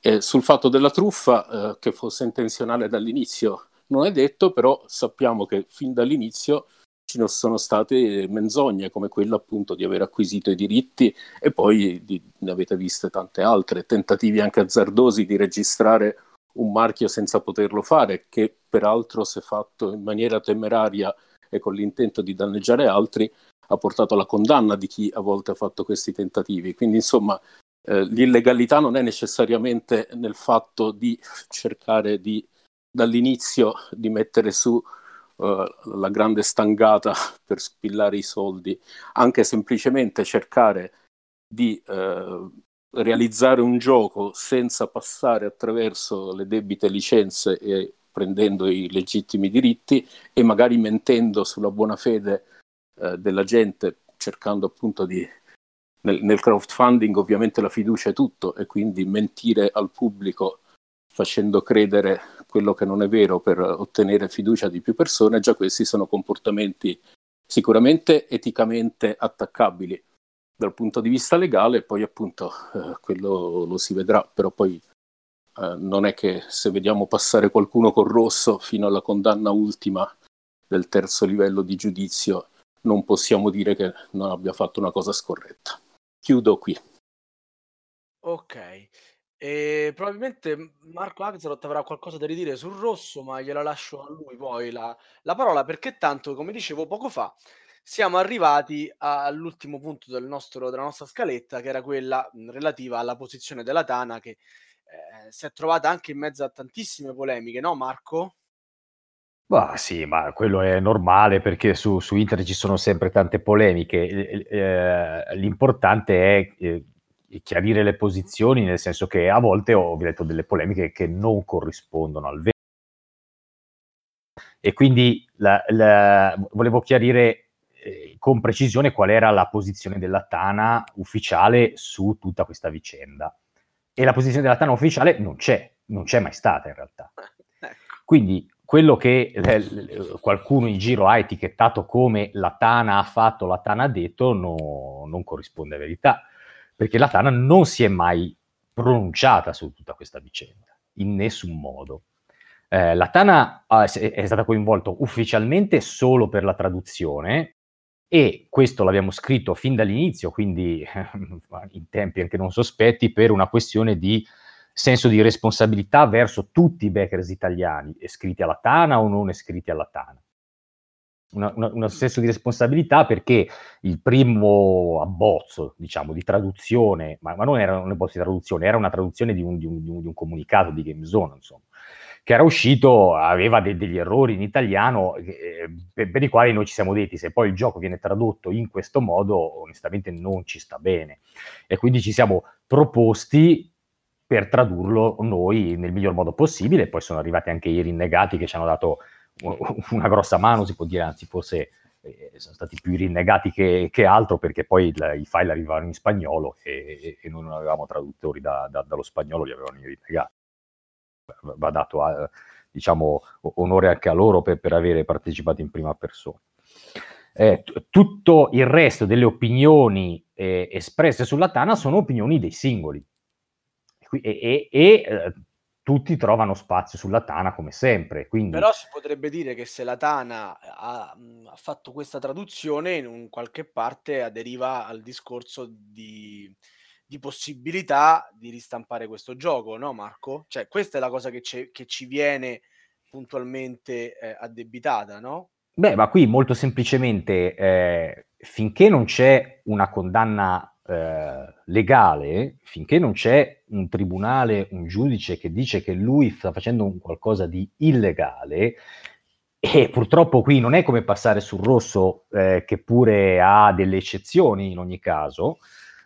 E sul fatto della truffa, uh, che fosse intenzionale dall'inizio, non è detto, però sappiamo che fin dall'inizio ci sono state menzogne come quella appunto di aver acquisito i diritti e poi di, ne avete viste tante altre, tentativi anche azzardosi di registrare un marchio senza poterlo fare, che peraltro se fatto in maniera temeraria e con l'intento di danneggiare altri ha portato alla condanna di chi a volte ha fatto questi tentativi. Quindi insomma eh, l'illegalità non è necessariamente nel fatto di cercare di dall'inizio di mettere su uh, la grande stangata per spillare i soldi, anche semplicemente cercare di uh, realizzare un gioco senza passare attraverso le debite licenze e prendendo i legittimi diritti e magari mentendo sulla buona fede uh, della gente, cercando appunto di nel, nel crowdfunding ovviamente la fiducia è tutto e quindi mentire al pubblico facendo credere quello che non è vero per ottenere fiducia di più persone, già questi sono comportamenti sicuramente eticamente attaccabili dal punto di vista legale, poi appunto eh, quello lo si vedrà, però poi eh, non è che se vediamo passare qualcuno col rosso fino alla condanna ultima del terzo livello di giudizio, non possiamo dire che non abbia fatto una cosa scorretta. Chiudo qui. Ok. E probabilmente Marco Axelrod avrà qualcosa da ridire sul rosso, ma gliela lascio a lui poi la, la parola perché tanto, come dicevo poco fa, siamo arrivati all'ultimo punto del nostro, della nostra scaletta, che era quella relativa alla posizione della Tana, che eh, si è trovata anche in mezzo a tantissime polemiche, no Marco? Bah, sì, ma quello è normale perché su, su internet ci sono sempre tante polemiche. Eh, l'importante è eh, chiarire le posizioni, nel senso che a volte ho letto delle polemiche che non corrispondono al vero. E quindi la, la, volevo chiarire eh, con precisione qual era la posizione della Tana ufficiale su tutta questa vicenda. E la posizione della Tana ufficiale non c'è, non c'è mai stata in realtà. Ecco. Quindi quello che eh, qualcuno in giro ha etichettato come la Tana ha fatto, la Tana ha detto, no, non corrisponde a verità perché la Tana non si è mai pronunciata su tutta questa vicenda, in nessun modo. Eh, la Tana eh, è stata coinvolta ufficialmente solo per la traduzione e questo l'abbiamo scritto fin dall'inizio, quindi in tempi anche non sospetti, per una questione di senso di responsabilità verso tutti i backers italiani, iscritti alla Tana o non iscritti alla Tana un senso di responsabilità perché il primo abbozzo, diciamo, di traduzione, ma, ma non era un abbozzo di traduzione, era una traduzione di un, di un, di un comunicato di GameZone, insomma, che era uscito, aveva de- degli errori in italiano eh, per, per, i quali noi ci siamo detti, se poi il gioco viene tradotto in questo modo, onestamente non ci sta bene. E quindi ci siamo proposti per tradurlo noi nel miglior modo possibile, poi sono arrivati anche i rinnegati che ci hanno dato una grossa mano, si può dire, anzi forse eh, sono stati più rinnegati che, che altro perché poi il, i file arrivavano in spagnolo e, e noi non avevamo traduttori da, da, dallo spagnolo, li avevano rinnegati. Va dato a, diciamo, onore anche a loro per, per avere partecipato in prima persona. Eh, t- tutto il resto delle opinioni eh, espresse sulla Tana sono opinioni dei singoli e, e, e eh, tutti trovano spazio sulla Tana come sempre. Quindi... Però si potrebbe dire che se la Tana ha, ha, fatto questa traduzione, in un qualche parte aderiva al discorso di, di, possibilità di ristampare questo gioco, no Marco? Cioè questa è la cosa che, che ci viene puntualmente eh, addebitata, no? Beh, ma qui molto semplicemente, eh, finché non c'è una condanna eh, legale, finché non c'è un tribunale, un giudice che dice che lui sta facendo qualcosa di illegale, e purtroppo qui non è come passare sul rosso, eh, che pure ha delle eccezioni in ogni caso,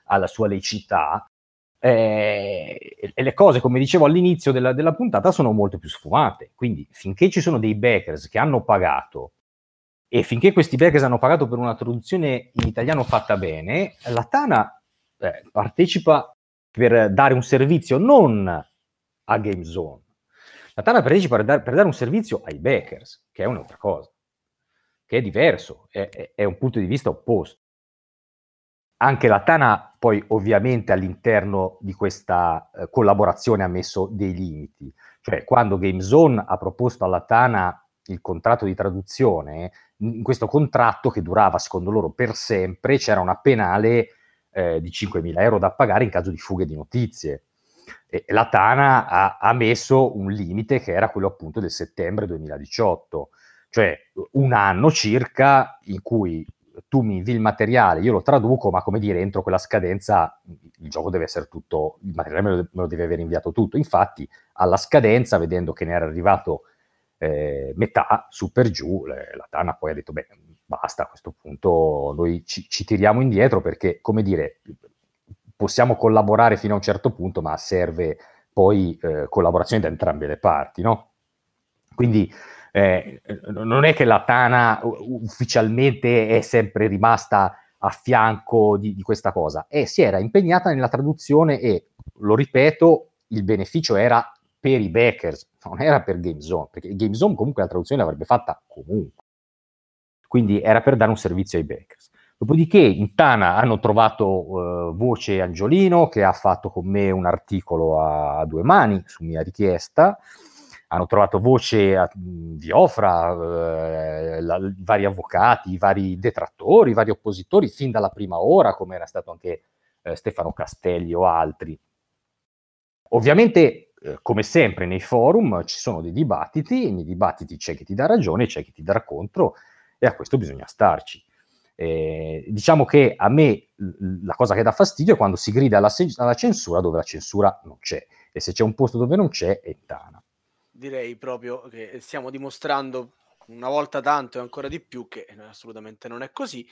alla sua laicità, eh, e le cose, come dicevo all'inizio della, della, puntata, sono molto più sfumate. Quindi, finché ci sono dei backers che hanno pagato e finché questi backers hanno pagato per una traduzione in italiano fatta bene, la Tana eh, partecipa per dare un servizio non a GameZone. La Tana partecipa per, dar, per dare un servizio ai backers, che è un'altra cosa, che è diverso, è, è, un punto di vista opposto. Anche la Tana poi ovviamente all'interno di questa eh, collaborazione ha messo dei limiti, cioè quando GameZone ha proposto alla Tana il contratto di traduzione, in questo contratto che durava secondo loro per sempre c'era una penale eh, di 5.000 euro da pagare in caso di fughe di notizie. E, la Tana ha, ha, messo un limite che era quello appunto del settembre 2018, cioè un anno circa in cui tu mi invii il materiale, io lo traduco, ma come dire, entro quella scadenza il gioco deve essere tutto, il materiale me lo, me lo deve aver inviato tutto. Infatti, alla scadenza, vedendo che ne era arrivato eh, metà, su per giù, le, la Tana poi ha detto, beh, basta, a questo punto noi ci, ci tiriamo indietro perché, come dire, possiamo collaborare fino a un certo punto, ma serve poi eh, collaborazione da entrambe le parti, no? Quindi eh, non è che la Tana ufficialmente è sempre rimasta a fianco di, di questa cosa, e si era impegnata nella traduzione e, lo ripeto, il beneficio era per i backers, non era per GameZone, perché GameZone comunque la traduzione l'avrebbe fatta comunque. Quindi era per dare un servizio ai backers. Dopodiché in Tana hanno trovato uh, Voce Angiolino che ha fatto con me un articolo a, a due mani su mia richiesta, hanno trovato voce a, di Ofra, eh, la, vari avvocati, vari detrattori, vari oppositori, fin dalla prima ora, come era stato anche eh, Stefano Castelli o altri. Ovviamente, eh, come sempre nei forum, ci sono dei dibattiti, e nei dibattiti c'è chi ti dà ragione, c'è chi ti dà contro, e a questo bisogna starci. Eh, diciamo che a me la cosa che dà fastidio è quando si grida alla, alla, censura dove la censura non c'è e se c'è un posto dove non c'è è Tana direi proprio che stiamo dimostrando una volta tanto e ancora di più che assolutamente non è così.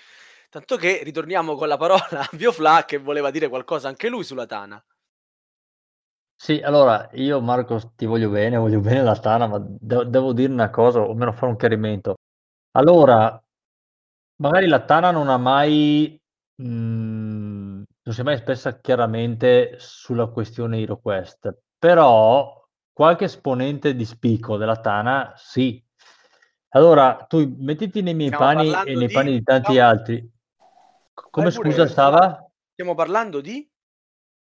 Tanto che ritorniamo con la parola a Biofla che voleva dire qualcosa anche lui sulla Tana. Sì, allora io Marco ti voglio bene, voglio bene la Tana, ma de- devo dire una cosa, o almeno fare un chiarimento. Allora, magari la Tana non ha mai, mh, mm, non si è mai espressa chiaramente sulla questione HeroQuest, però qualche esponente di spicco della Tana, sì. Allora, tu mettiti nei miei Stiamo panni e nei di... panni di tanti no. altri. Come scusa, Sava? Stiamo parlando di?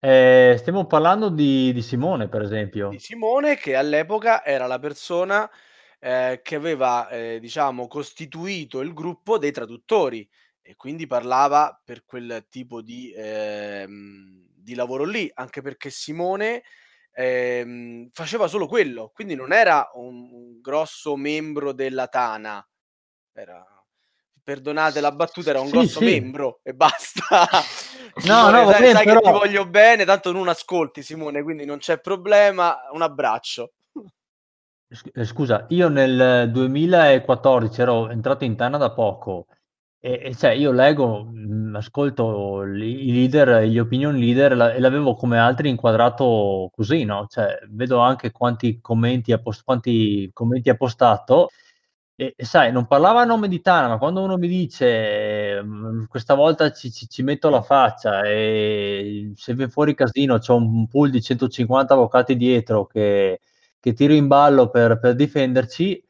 Eh, stiamo parlando di, di, Simone, per esempio. Di Simone, che all'epoca era la persona eh, che aveva, eh, diciamo, costituito il gruppo dei traduttori e quindi parlava per quel tipo di, ehm, di lavoro lì, anche perché Simone ehm, faceva solo quello, quindi non era un, grosso membro della Tana. Era, perdonate la battuta, era un sì, grosso sì. membro e basta. No, no, sai, vabbè, sai però... che ti voglio bene, tanto non ascolti Simone, quindi non c'è problema. Un abbraccio. Eh, scusa, io nel 2014 ero entrato in Tana da poco e, e cioè io leggo, mm, ascolto i leader, gli opinion leader la, e l'avevo come altri inquadrato così, no? Cioè, vedo anche quanti commenti ha, post, quanti commenti ha postato e, e, sai, non parlava a nome di Tana, ma quando uno mi dice mh, questa volta ci, ci, ci, metto la faccia e se viene fuori casino c'è un pool di 150 avvocati dietro che, che tiro in ballo per, per difenderci,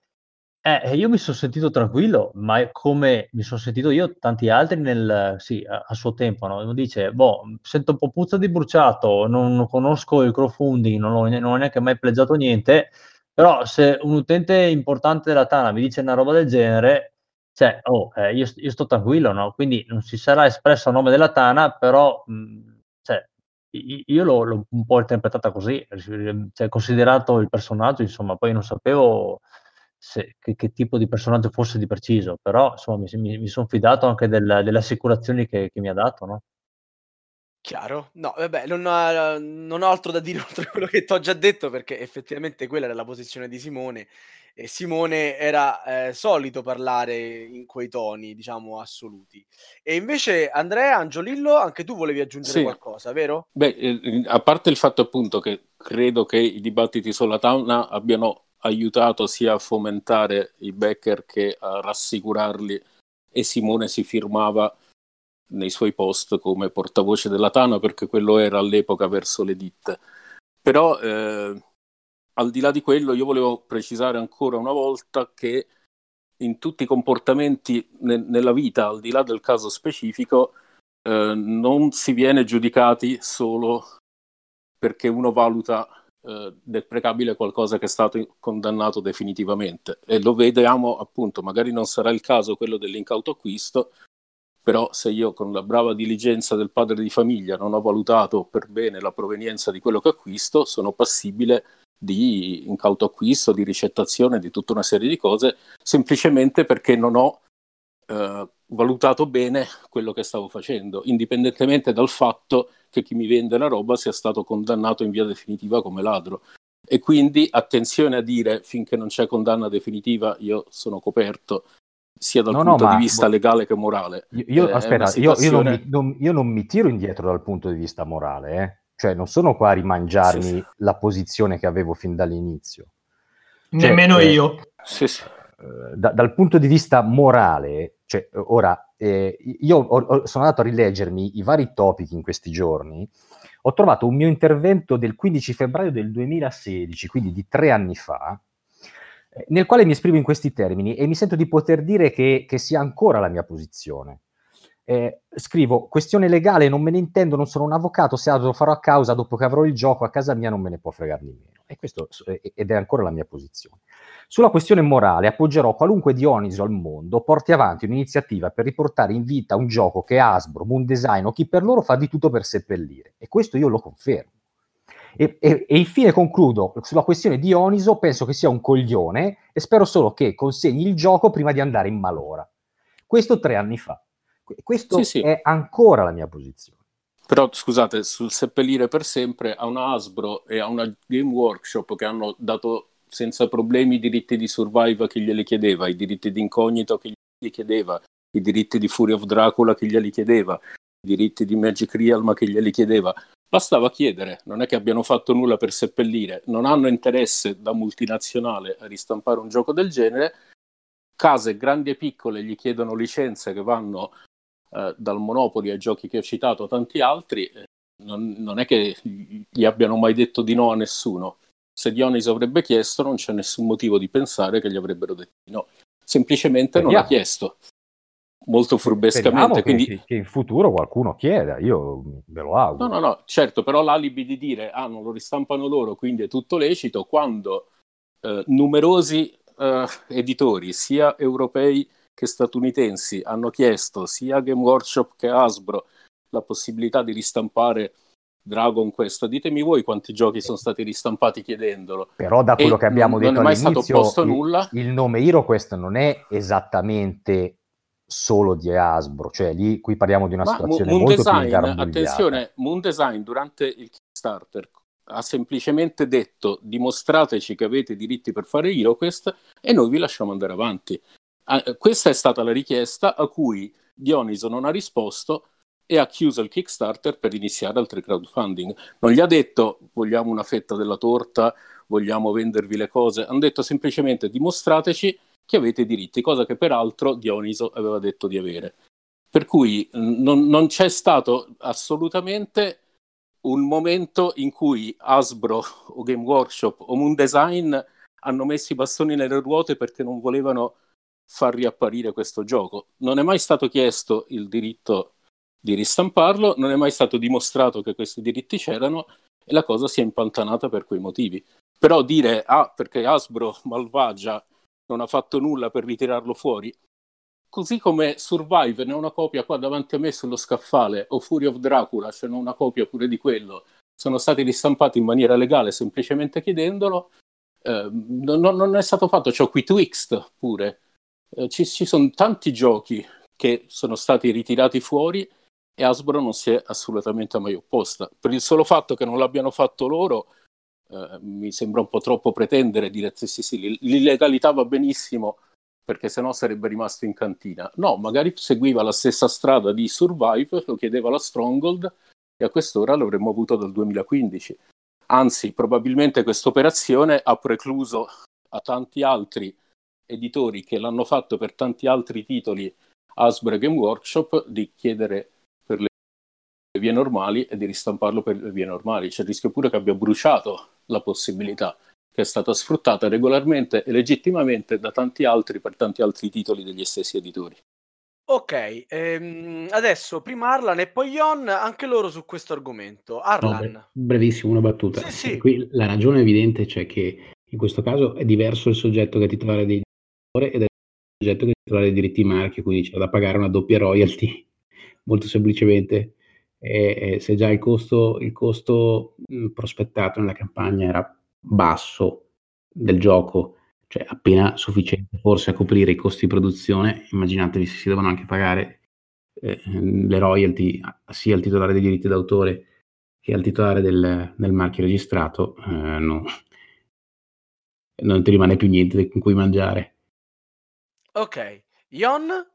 eh, io mi sono sentito tranquillo, ma come mi sono sentito io, tanti altri nel, sì, a, a suo tempo, no? Uno dice, boh, sento un po' puzza di bruciato, non, non conosco il crowdfunding, non, ho, non ho neanche mai pleggiato niente, però se un utente importante della Tana mi dice una roba del genere, cioè, oh, eh, io, io, sto tranquillo, no? Quindi non si sarà espresso a nome della Tana, però, mh, cioè, io l'ho, l'ho, un po' interpretata così, cioè, considerato il personaggio, insomma, poi non sapevo se, che, che, tipo di personaggio fosse di preciso, però insomma mi, mi, mi sono fidato anche del, delle assicurazioni che, che, mi ha dato, no? Chiaro? No, vabbè, non ho, non ho altro da dire oltre a quello che ti ho già detto perché effettivamente quella era la posizione di Simone e Simone era eh, solito parlare in quei toni, diciamo, assoluti. E invece Andrea, Angiolillo, anche tu volevi aggiungere sì. qualcosa, vero? Beh, eh, a parte il fatto appunto che credo che i dibattiti sulla Tauna abbiano aiutato sia a fomentare i backer che a rassicurarli e Simone si firmava nei suoi post come portavoce della Tana perché quello era all'epoca verso le ditte. Però eh, al di là di quello io volevo precisare ancora una volta che in tutti i comportamenti ne- nella vita, al di là del caso specifico, eh, non si viene giudicati solo perché uno valuta eh, deprecabile qualcosa che è stato condannato definitivamente e lo vediamo appunto, magari non sarà il caso quello dell'incauto acquisto, però se io con la brava diligenza del padre di famiglia non ho valutato per bene la provenienza di quello che acquisto, sono passibile di incauto acquisto, di ricettazione, di tutta una serie di cose, semplicemente perché non ho eh, valutato bene quello che stavo facendo, indipendentemente dal fatto che chi mi vende la roba sia stato condannato in via definitiva come ladro. E quindi attenzione a dire finché non c'è condanna definitiva io sono coperto sia dal No, no, punto ma- di vista legale che morale. Io, io- Eh, aspetta, una io- io, non situazione- mi, non- io non mi tiro indietro dal punto di vista morale, eh. Cioè non sono qua a rimangiarmi Sì, sì. la posizione che avevo fin dall'inizio. Cioè, Nemmeno eh, io. Sì, sì. Eh, da- dal punto di vista morale, cioè, eh, ora eh, io ho- ho- sono andato a rileggermi i vari topic in questi giorni, ho trovato un mio intervento del 15 febbraio del 2016, quindi di tre anni fa, nel quale mi esprimo in questi termini e mi sento di poter dire che, che sia ancora la mia posizione. Eh, scrivo, questione legale, non me ne intendo, non sono un avvocato, se lo farò a causa, dopo che avrò il gioco a casa mia non me ne può fregare di meno. E questo, ed è ancora la mia posizione. Sulla questione morale appoggerò qualunque Dioniso al mondo porti avanti un'iniziativa per riportare in vita un gioco che Hasbro, Moon Design o chi per loro fa di tutto per seppellire. E questo io lo confermo. E, e- e infine concludo sulla questione Dioniso, penso che sia un coglione e spero solo che consegni il gioco prima di andare in malora. Questo tre anni fa. Que- Questo Sì, sì. è ancora la mia posizione. Però scusate, sul seppellire per sempre a una Hasbro e a una Game Workshop che hanno dato senza problemi i diritti di Survive a chi glieli chiedeva, i diritti di incognito a chi glieli chiedeva, i diritti di Fury of Dracula a chi glieli chiedeva, i diritti di Magic Realm a chi glieli chiedeva. Bastava chiedere, non è che abbiano fatto nulla per seppellire, non hanno interesse da multinazionale a ristampare un gioco del genere. Case grandi e piccole gli chiedono licenze che vanno eh, dal Monopoli ai giochi che ho citato a tanti altri, eh, non, non è che gli abbiano mai detto di no a nessuno. Se Dionis avrebbe chiesto, non c'è nessun motivo di pensare che gli avrebbero detto di no. Semplicemente non ha chiesto. Molto Speriamo furbescamente. che, Quindi, che- che in futuro qualcuno chieda, io ve lo auguro. no, no, no, certo, però l'alibi di dire ah, non lo ristampano loro, quindi è tutto lecito, quando eh, numerosi eh, editori, sia europei che statunitensi, hanno chiesto sia Game Workshop che Hasbro la possibilità di ristampare Dragon Quest. Ditemi voi quanti giochi sono stati ristampati chiedendolo. Però da quello E che abbiamo non- non detto è mai stato posto il, nulla. il nome HeroQuest non è esattamente solo di Hasbro, cioè lì qui parliamo di una Ma situazione Moon molto più Design, ingarbugliata. attenzione, Moon Design durante il Kickstarter ha semplicemente detto dimostrateci che avete diritti per fare HeroQuest e noi vi lasciamo andare avanti. Ah, eh, questa è stata la richiesta a cui Dioniso non ha risposto e ha chiuso il Kickstarter per iniziare altri crowdfunding. Non gli ha detto vogliamo una fetta della torta, vogliamo vendervi le cose, hanno detto semplicemente dimostrateci che avete diritti, cosa che peraltro Dioniso aveva detto di avere. Per cui non, non c'è stato assolutamente un momento in cui Hasbro o Game Workshop o Moon Design hanno messo i bastoni nelle ruote perché non volevano far riapparire questo gioco. Non è mai stato chiesto il diritto di ristamparlo, non è mai stato dimostrato che questi diritti c'erano e la cosa si è impantanata per quei motivi. Però dire, ah, perché Hasbro malvagia non ha fatto nulla per ritirarlo fuori, così come Survive ne ho una copia qua davanti a me sullo scaffale, o Fury of Dracula, ce n'ho una copia pure di quello, sono stati ristampati in maniera legale semplicemente chiedendolo, eh, non, non è stato fatto, c'ho qui Twixt pure, Eh, ci, ci sono tanti giochi che sono stati ritirati fuori e Hasbro non si è assolutamente mai opposta. Per il solo fatto che non l'abbiano fatto loro, eh, mi sembra un po' troppo pretendere dire sì, sì, sì, l'illegalità va benissimo perché sennò sarebbe rimasto in cantina. No, magari seguiva la stessa strada di Survive, lo chiedeva la Stronghold e a quest'ora l'avremmo avuto dal 2015. Anzi, probabilmente questa operazione ha precluso a tanti altri editori che l'hanno fatto per tanti altri titoli e Game Workshop di chiedere per le vie normali e di ristamparlo per le vie normali. C'è il rischio pure che abbia bruciato la possibilità che è stata sfruttata regolarmente e legittimamente da tanti altri per tanti altri titoli degli stessi editori. Ok, ehm, adesso prima Arlan e poi Ion, anche loro su questo argomento. No, Arlan, bre- brevissimo, una battuta. Sì, sì. E Qui la ragione evidente c'è che in questo caso è diverso il soggetto che è titolare dei diritti ed è il soggetto che è titolare dei diritti marchi, quindi c'è da pagare una doppia royalty, molto semplicemente. E, e se già il costo, il costo prospettato nella campagna era basso del gioco, cioè appena sufficiente forse a coprire i costi di produzione, immaginatevi se si devono anche pagare eh, le royalty sia al titolare dei diritti d'autore che al titolare del, del marchio registrato, eh, no, non ti rimane più niente con cui mangiare. Ok, Ion?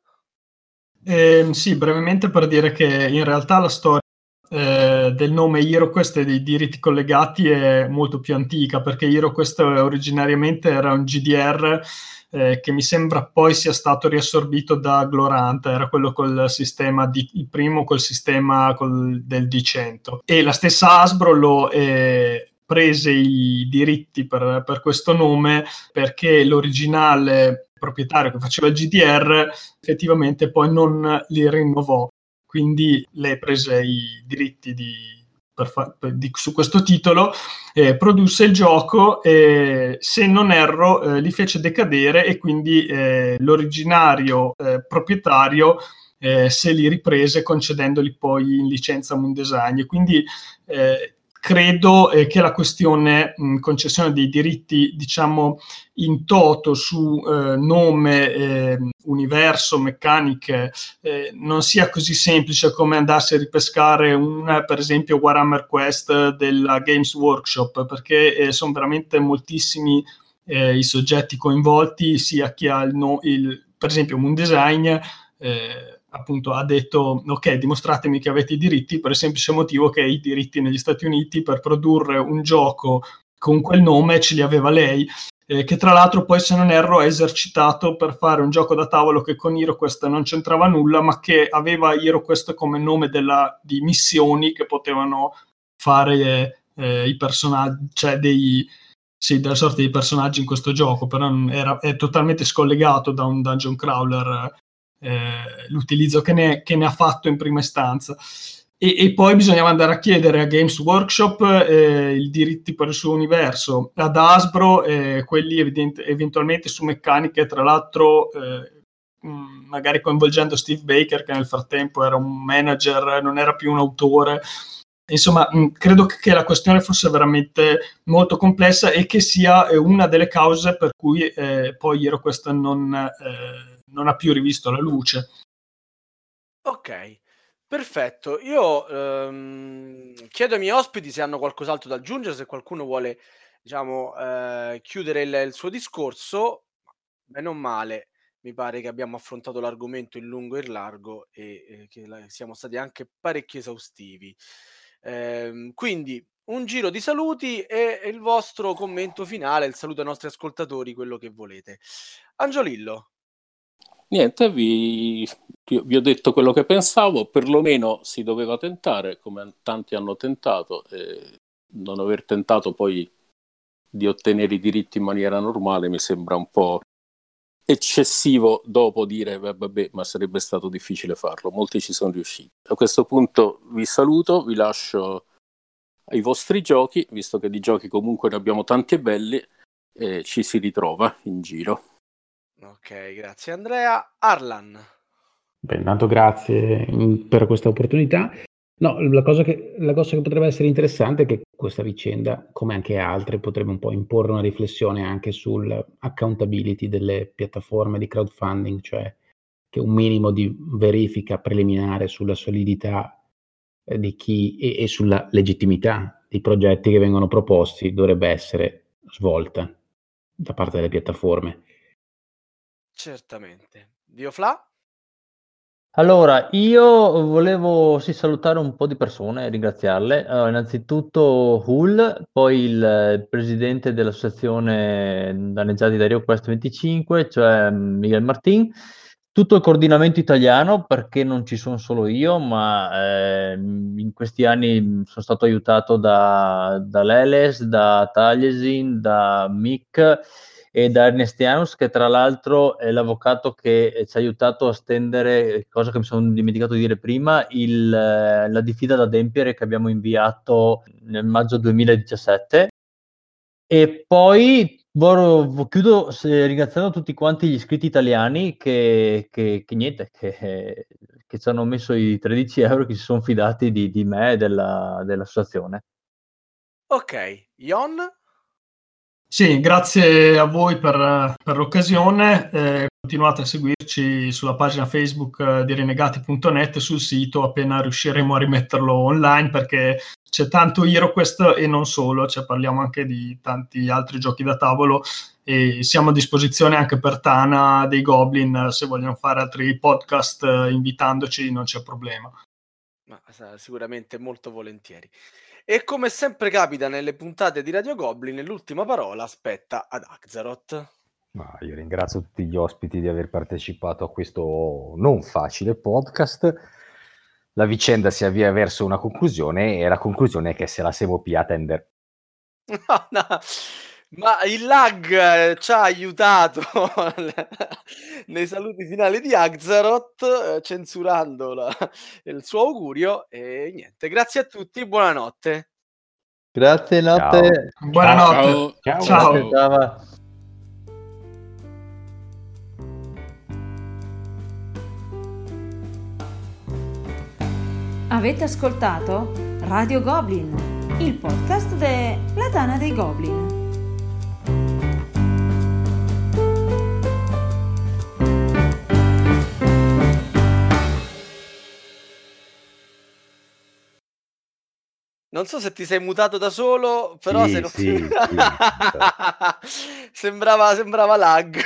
Eh, sì, brevemente per dire che in realtà la storia eh, del nome HeroQuest e dei diritti collegati è molto più antica perché HeroQuest originariamente era un GDR eh, che mi sembra poi sia stato riassorbito da Glorant, era quello col sistema di, il primo col sistema col, del D100 e la stessa Asbro lo eh, prese i diritti per, per questo nome perché l'originale proprietario che faceva il GDR effettivamente poi non li rinnovò quindi lei prese i diritti di, fa, di, su questo titolo, eh, produsse il gioco e se non erro eh, li fece decadere e quindi eh, l'originario eh, proprietario eh, se li riprese concedendoli poi in licenza a Moondesign. Quindi eh, credo eh, che la questione mh, concessione dei diritti, diciamo, in toto su eh, nome, eh, universo, meccaniche, eh, non sia così semplice come andarsi a ripescare un, per esempio, Warhammer Quest della Games Workshop, perché eh, sono veramente moltissimi eh, i soggetti coinvolti, sia chi ha il, no, il per esempio, Moon Design, eh, appunto ha detto ok dimostratemi che avete i diritti per il semplice motivo che i diritti negli Stati Uniti per produrre un gioco con quel nome ce li aveva lei eh, che tra l'altro poi se non erro ha esercitato per fare un gioco da tavolo che con HeroQuest non c'entrava nulla ma che aveva HeroQuest come nome della, di missioni che potevano fare eh, i personaggi cioè dei sì, della sorta di personaggi in questo gioco, però era, è totalmente scollegato da un dungeon crawler eh, l'utilizzo che ne, che ne, ha fatto in prima istanza. E, e, poi bisognava andare a chiedere a Games Workshop eh, i diritti per il suo universo, ad Asbro eh, quelli evident- eventualmente su meccaniche, tra l'altro eh, magari coinvolgendo Steve Baker che nel frattempo era un manager, non era più un autore. Insomma, mh, credo che la questione fosse veramente molto complessa e che sia eh, una delle cause per cui poi HeroQuest non, eh, non ha più rivisto la luce. Ok, perfetto. Io ehm, chiedo ai miei ospiti se hanno qualcos'altro da aggiungere, se qualcuno vuole diciamo, eh, chiudere il, il, suo discorso. Bene o male, mi pare che abbiamo affrontato l'argomento in lungo e in largo e eh, che la, siamo stati anche parecchio esaustivi. Eh, quindi un giro di saluti e il vostro commento finale, il saluto ai nostri ascoltatori, quello che volete. Angiolillo. Niente, vi, vi, ho detto quello che pensavo, perlomeno si doveva tentare, come tanti hanno tentato, e non aver tentato poi di ottenere i diritti in maniera normale mi sembra un po' eccessivo dopo dire vabbè, ma sarebbe stato difficile farlo. Molti ci sono riusciti. A questo punto vi saluto, vi lascio ai vostri giochi, visto che di giochi comunque ne abbiamo tanti e belli, e ci si ritrova in giro. Ok, grazie Andrea. Arlan. Beh, intanto grazie per questa opportunità. No, la cosa, che, la cosa che potrebbe essere interessante è che questa vicenda, come anche altre, potrebbe un po' imporre una riflessione anche sull'accountability delle piattaforme di crowdfunding, cioè che un minimo di verifica preliminare sulla solidità eh, di chi e, e sulla legittimità dei progetti che vengono proposti dovrebbe essere svolta da parte delle piattaforme. Certamente. Diofla? Allora, io volevo sì, salutare un po' di persone e ringraziarle. Allora, innanzitutto Hull, poi il presidente dell'associazione danneggiati da Rio Quest 25, cioè Miguel Martin, tutto il coordinamento italiano, perché non ci sono solo io, ma eh, in questi anni sono stato aiutato da, da Leles, da Tagliesin, da Mick e da Ernestianus, che tra l'altro è l'avvocato che eh, ci ha aiutato a stendere, cosa che mi sono dimenticato di dire prima, il, eh, la diffida da adempiere che abbiamo inviato nel maggio 2017. E poi chiudo ringraziando tutti quanti gli iscritti italiani che, che, che niente, che, ci hanno messo i 13 euro, che si sono fidati di, di me e della, dell'associazione. Ok, Ion? Sì, grazie a voi per, per l'occasione. Eh, continuate a seguirci sulla pagina Facebook eh, di renegati.net e sul sito appena riusciremo a rimetterlo online perché c'è tanto HeroQuest e non solo, cioè parliamo anche di tanti altri giochi da tavolo e siamo a disposizione anche per Tana dei Goblin se vogliono fare altri podcast eh, invitandoci non c'è problema. Ma, sicuramente molto volentieri. E come sempre capita nelle puntate di Radio Goblin, l'ultima parola aspetta ad Axaroth. Ma io ringrazio tutti gli ospiti di aver partecipato a questo non facile podcast. La vicenda si avvia verso una conclusione e la conclusione è che se la siamo piata Ender. No, no. Ma il lag eh, ci ha aiutato nei saluti finali di Axaroth, eh, censurando la, il suo augurio. E niente, grazie a tutti, buonanotte. Grazie, notte. Ciao. Buonanotte. Ciao. Ciao. Ciao. Avete ascoltato Radio Goblin, il podcast della Tana dei Goblin. Non so se ti sei mutato da solo, però sì, se non... sì, sì. sembrava, sembrava lag.